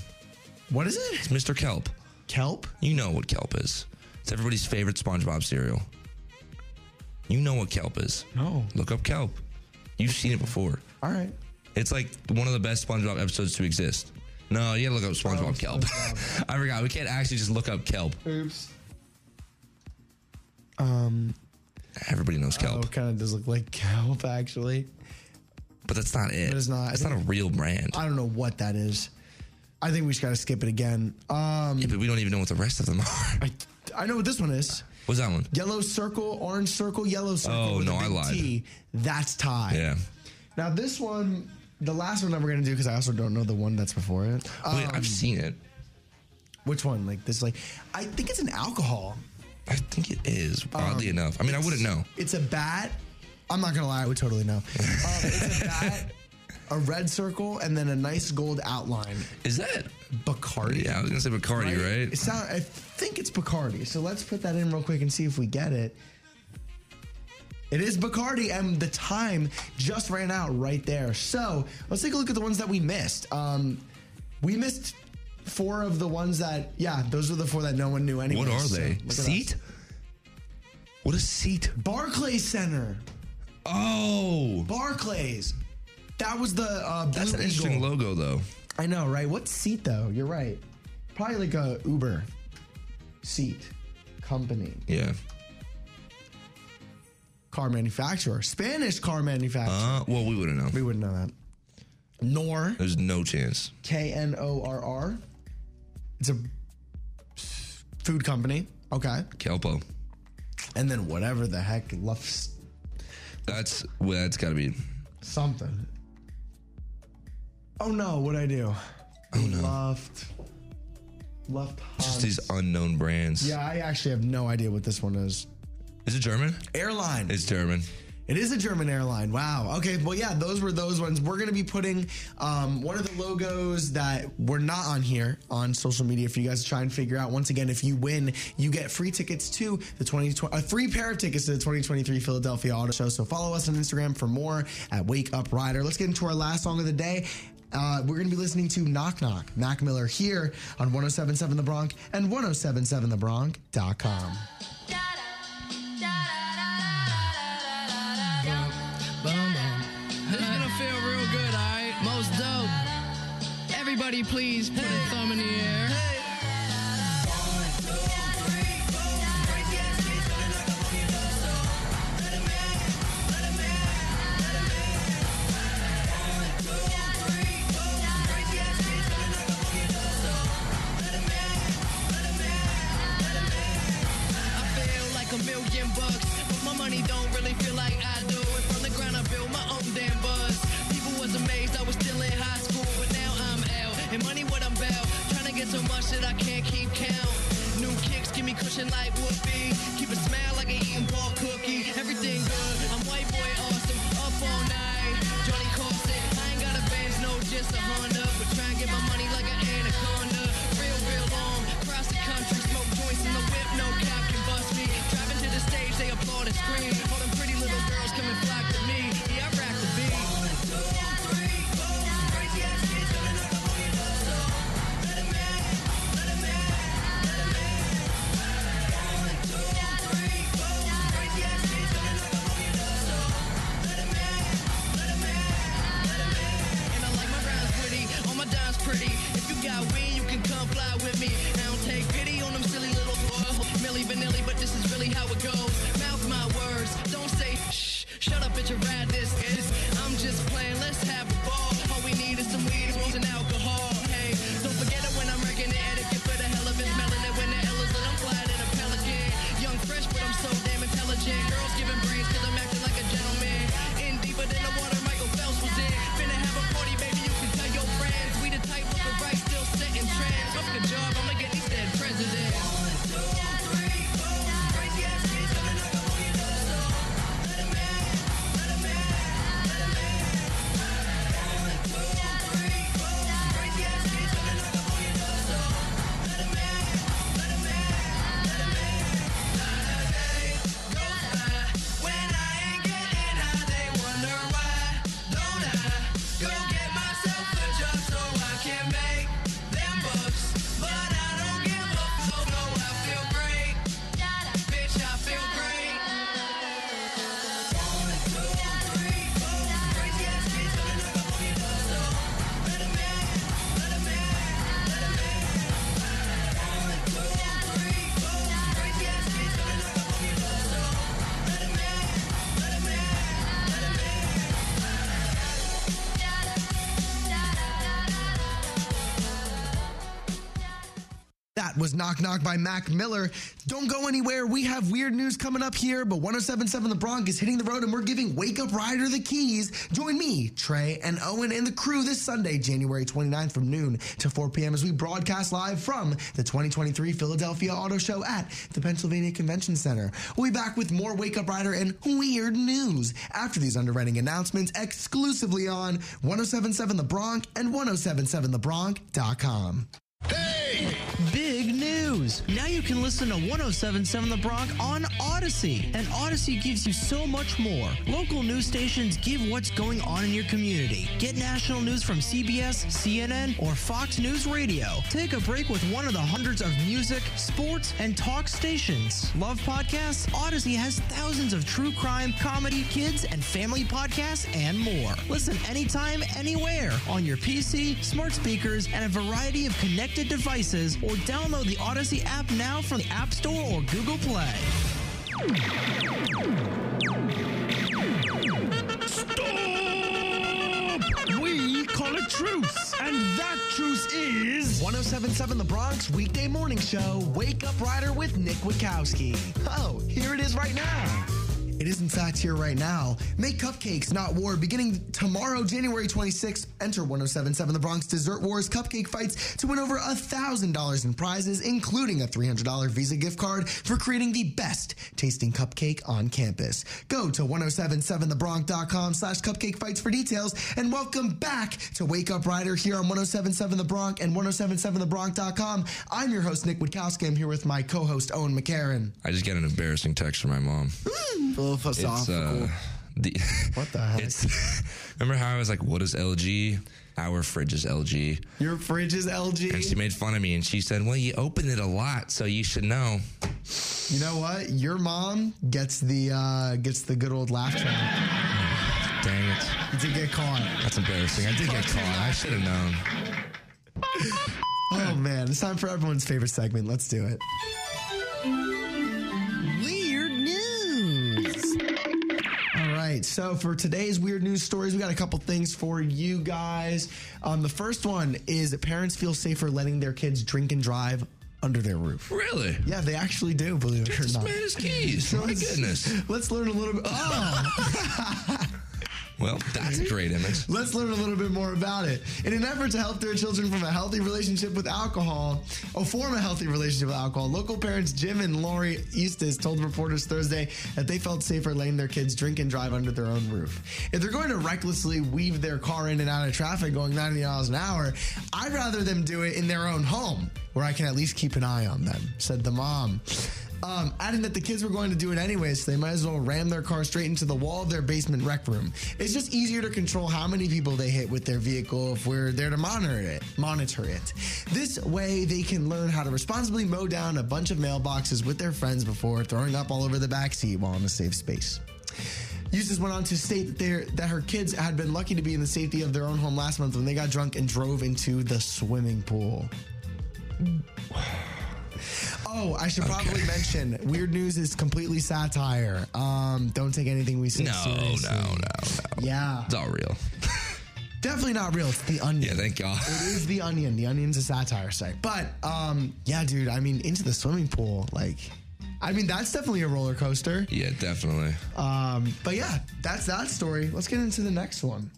What is it? It's Mr. Kelp. Kelp? You know what kelp is. It's everybody's favorite SpongeBob cereal. You know what kelp is. No. Look up kelp. You've seen it before. All right. It's like one of the best SpongeBob episodes to exist. No, you gotta look up SpongeBob Oh, kelp. I forgot. We can't actually just look up kelp. Oops. Um. Everybody knows kelp, Oh, it kind of does look like kelp, actually. but that's not it. But it's not. I It's not a think- real brand. I don't know what that is. I think we just gotta skip it again. Um, Yeah, but we don't even know what the rest of them are. I, I know what this one is. What's that one? Yellow circle, orange circle, yellow circle. Oh, no, I lied. T. That's tie. Yeah. Now this one, the last one that we're gonna do because I also don't know the one that's before it. Wait, Um, I've seen it. Which one? Like this? Like I think it's an alcohol. I think it is. Oddly Um, enough, I mean, I wouldn't know. It's a bat. I'm not gonna lie, I would totally know. Um, it's a bat, a red circle, and then a nice gold outline. Is that Bacardi? Yeah, I was gonna say Bacardi, right? It sound, I think it's Bacardi. So let's put that in real quick and see if we get it. It is Bacardi, and the time just ran out right there. So let's take a look at the ones that we missed. Um, we missed four of the ones that, yeah, those are the four that no one knew anyway. What are so they? look at us. Seat? What is seat? Barclays Center. Oh, Barclays. That was the uh, that's Blue an interesting logo, though. I know, right? What seat though? You're right. Probably like a Uber seat company. Yeah. Car manufacturer. Spanish car manufacturer. Uh, well, we wouldn't know. we wouldn't know that. Nor There's no chance. K N O R R. It's a food company. Okay. Kelpo. And then whatever the heck Luft That's well, that's got to be. something. Oh no, what'd I do? Oh no. Luft. Luft Just these unknown brands. Yeah, I actually have no idea what this one is. Is it German? Airline. It's German. It is a German airline. Wow. Okay. Well, yeah, those were those ones. We're going to be putting um, one of the logos that were not on here on social media for you guys to try and figure out. Once again, if you win, you get free tickets to the 2020, a free pair of tickets to the 2023 Philadelphia Auto Show. So follow us on Instagram for more at Wake Up Rider. Let's get into our last song of the day. Uh, we're going to be listening to Knock Knock, Mac Miller here on 1077 The Bronc and 1077TheBronc.com. Boom, boom. This is money don't really feel like I do. And from the ground, I built my own damn buzz. People was amazed I was still in high school, but now I'm out. And money what I'm about, trying to get so much that I can't keep count. New kicks give me cushion like whoopee. Keep a smile like an eating ball cookie. Everything good, I'm white boy awesome. Up all night, Johnny Carson. I ain't got a Benz, no, just a Honda. scream. Knock Knock by Mac Miller. Don't go anywhere. We have weird news coming up here, but 1077 The Bronc is hitting the road and we're giving Wake Up Rider the keys. Join me, Trey, and Owen and the crew this Sunday, January 29th from noon to 4 p.m. as we broadcast live from the 2023 Philadelphia Auto Show at the Pennsylvania Convention Center. We'll be back with more Wake Up Rider and weird news after these underwriting announcements exclusively on 1077 The Bronc and 1077thebronc.com. Big news! Now you can listen to 1077 The Bronc on Audacy. And Audacy gives you so much more. Local news stations give what's going on in your community. Get national news from CBS, CNN, or Fox News Radio. Take a break with one of the hundreds of music, sports, and talk stations. Love podcasts? Audacy has thousands of true crime, comedy, kids, and family podcasts, and more. Listen anytime, anywhere on your PC, smart speakers, and a variety of connected devices, or download the Audacy app now from the App Store or Google Play. We call it truce, and that truce is 1077 The Bronc weekday morning show, Wake Up Rider with Nick Witkowski. Oh, here it is right now. It is, in fact, here right now. Make cupcakes, not war. Beginning tomorrow, January 26th, enter 1077 The Bronc Dessert Wars cupcake fights to win over $1,000 in prizes, including a $300 Visa gift card for creating the best tasting cupcake on campus. Go to 1077thebronc.com slash cupcake fights for details and welcome back to Wake Up Rider here on 1077 The Bronc and 1077thebronc.com. I'm your host, Nick Witkowski. I'm here with my co-host, Owen McCarron. I just get an embarrassing text from my mom. Hmm. Little philosophical. It's, uh, the, what the heck? Remember how I was like, what is LG? Our fridge is LG. Your fridge is LG? And she made fun of me and she said, well, you open it a lot, so you should know. You know what? Your mom gets the uh, gets the good old laugh track. Dang it. You did get caught. That's embarrassing. I did get caught. I should have known. Oh man, it's time for everyone's favorite segment. Let's do it. Right, so for today's weird news stories, we got a couple things for you guys. Um, the first one is that parents feel safer letting their kids drink and drive under their roof. Really? Yeah, they actually do. Believe it or not. made his keys. My goodness. Let's learn a little bit. Oh. Well, that's a great image. Let's learn a little bit more about it. In an effort to help their children from a healthy relationship with alcohol, or form a healthy relationship with alcohol, local parents Jim and Lori Eustace told reporters Thursday that they felt safer letting their kids drink and drive under their own roof. If they're going to recklessly weave their car in and out of traffic going 90 miles an hour, I'd rather them do it in their own home, where I can at least keep an eye on them, said the mom. Um, adding that the kids were going to do it anyways, so they might as well ram their car straight into the wall of their basement rec room. It's just easier to control how many people they hit with their vehicle if we're there to monitor it. Monitor it. This way, they can learn how to responsibly mow down a bunch of mailboxes with their friends before throwing up all over the backseat while in a safe space. Eustace went on to state that, that her kids had been lucky to be in the safety of their own home last month when they got drunk and drove into the swimming pool. Oh, I should probably mention Weird News is completely satire. Um, don't take anything we say No, seriously. no, no, no. Yeah. It's all real. Definitely not real. It's the onion. Yeah, thank God. It is the onion. The onion's a satire site. But um, yeah, dude, I mean, into the swimming pool, like I mean, that's definitely a roller coaster. Yeah, definitely. Um, but yeah, that's that story. Let's get into the next one.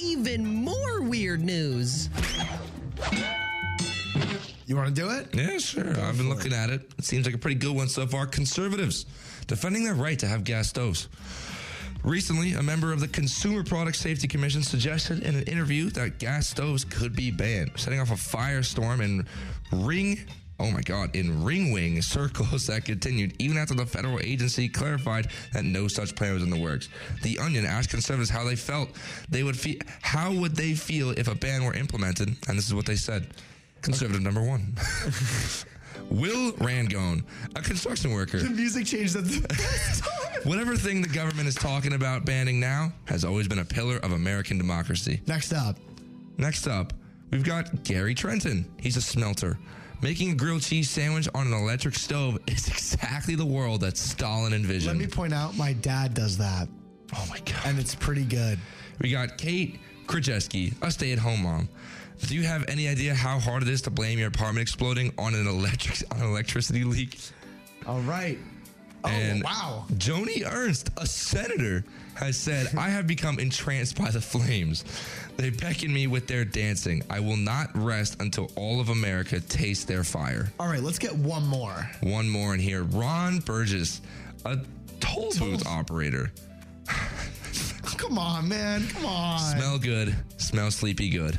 Even more weird news. You want to do it? Yeah, sure. I've been looking at it. It seems like a pretty good one so far. Conservatives defending their right to have gas stoves. Recently, a member of the Consumer Product Safety Commission suggested in an interview that gas stoves could be banned, setting off a firestorm in ring. Oh my God, in ring wing circles that continued even after the federal agency clarified that no such plan was in the works. The Onion asked conservatives how they felt they would feel. How would they feel if a ban were implemented? And this is what they said. Conservative number one. Will Rangone, a construction worker. The music changed at the best time. Whatever thing the government is talking about banning now has always been a pillar of American democracy. Next up. Next up, we've got Gary Trenton. He's a smelter. Making a grilled cheese sandwich on an electric stove is exactly the world that Stalin envisioned. Let me point out, my dad does that. Oh my God. And it's pretty good. We got Kate Krajewski, a stay at home mom. Do you have any idea how hard it is to blame your apartment exploding on an electric on an electricity leak? All right. Oh, and wow. Joni Ernst, a senator, has said, I have become entranced by the flames. They beckon me with their dancing. I will not rest until all of America tastes their fire. All right, let's get one more. One more in here. Ron Burgess, a toll booth operator. Come on, man. Come on. Smell good, smell sleepy good.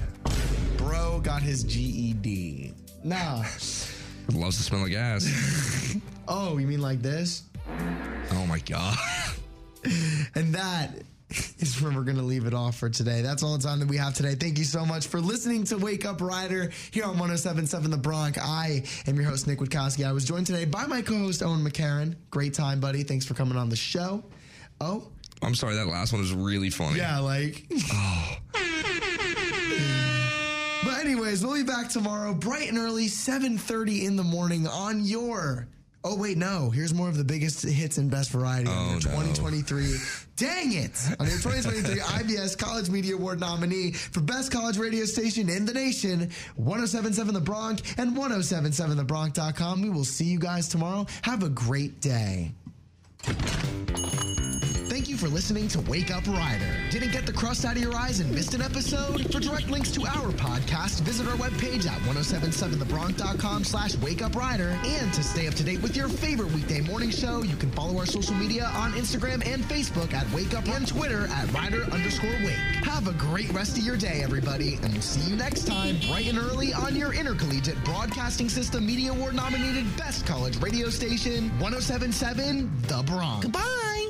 Bro got his GED. Nah. Loves to smell of gas. Oh, you mean like this? oh my God. And that is where we're going to leave it off for today. That's all the time that we have today. Thank you so much for listening to Wake Up Rider here on 1077 The Bronc. I am your host, Nick Witkowski. I was joined today by my co host, Owen McCarron. Great time, buddy. Thanks for coming on the show. Oh, I'm sorry, that last one was really funny. yeah, like. But anyways, we'll be back tomorrow, bright and early, 7:30 in the morning on your. Oh wait, no. Here's more of the biggest hits and best variety Oh, on your no. 2023. Dang it! On your 2023 IBS College Media Award nominee for Best College Radio Station in the nation, 1077 The Bronc and 1077thebronc.com. We will see you guys tomorrow. Have a great day. For listening to Wake Up Rider. Didn't get the crust out of your eyes and missed an episode? For direct links to our podcast, visit our webpage at 1077thebronc.com slash wakeuprider. And to stay up to date with your favorite weekday morning show, you can follow our social media on Instagram and Facebook at Wake Up and Twitter at Rider underscore Wake. Have a great rest of your day, everybody, and we'll see you next time, bright and early on your Intercollegiate Broadcasting System Media Award nominated Best College Radio Station, 1077 The Bronc. Goodbye.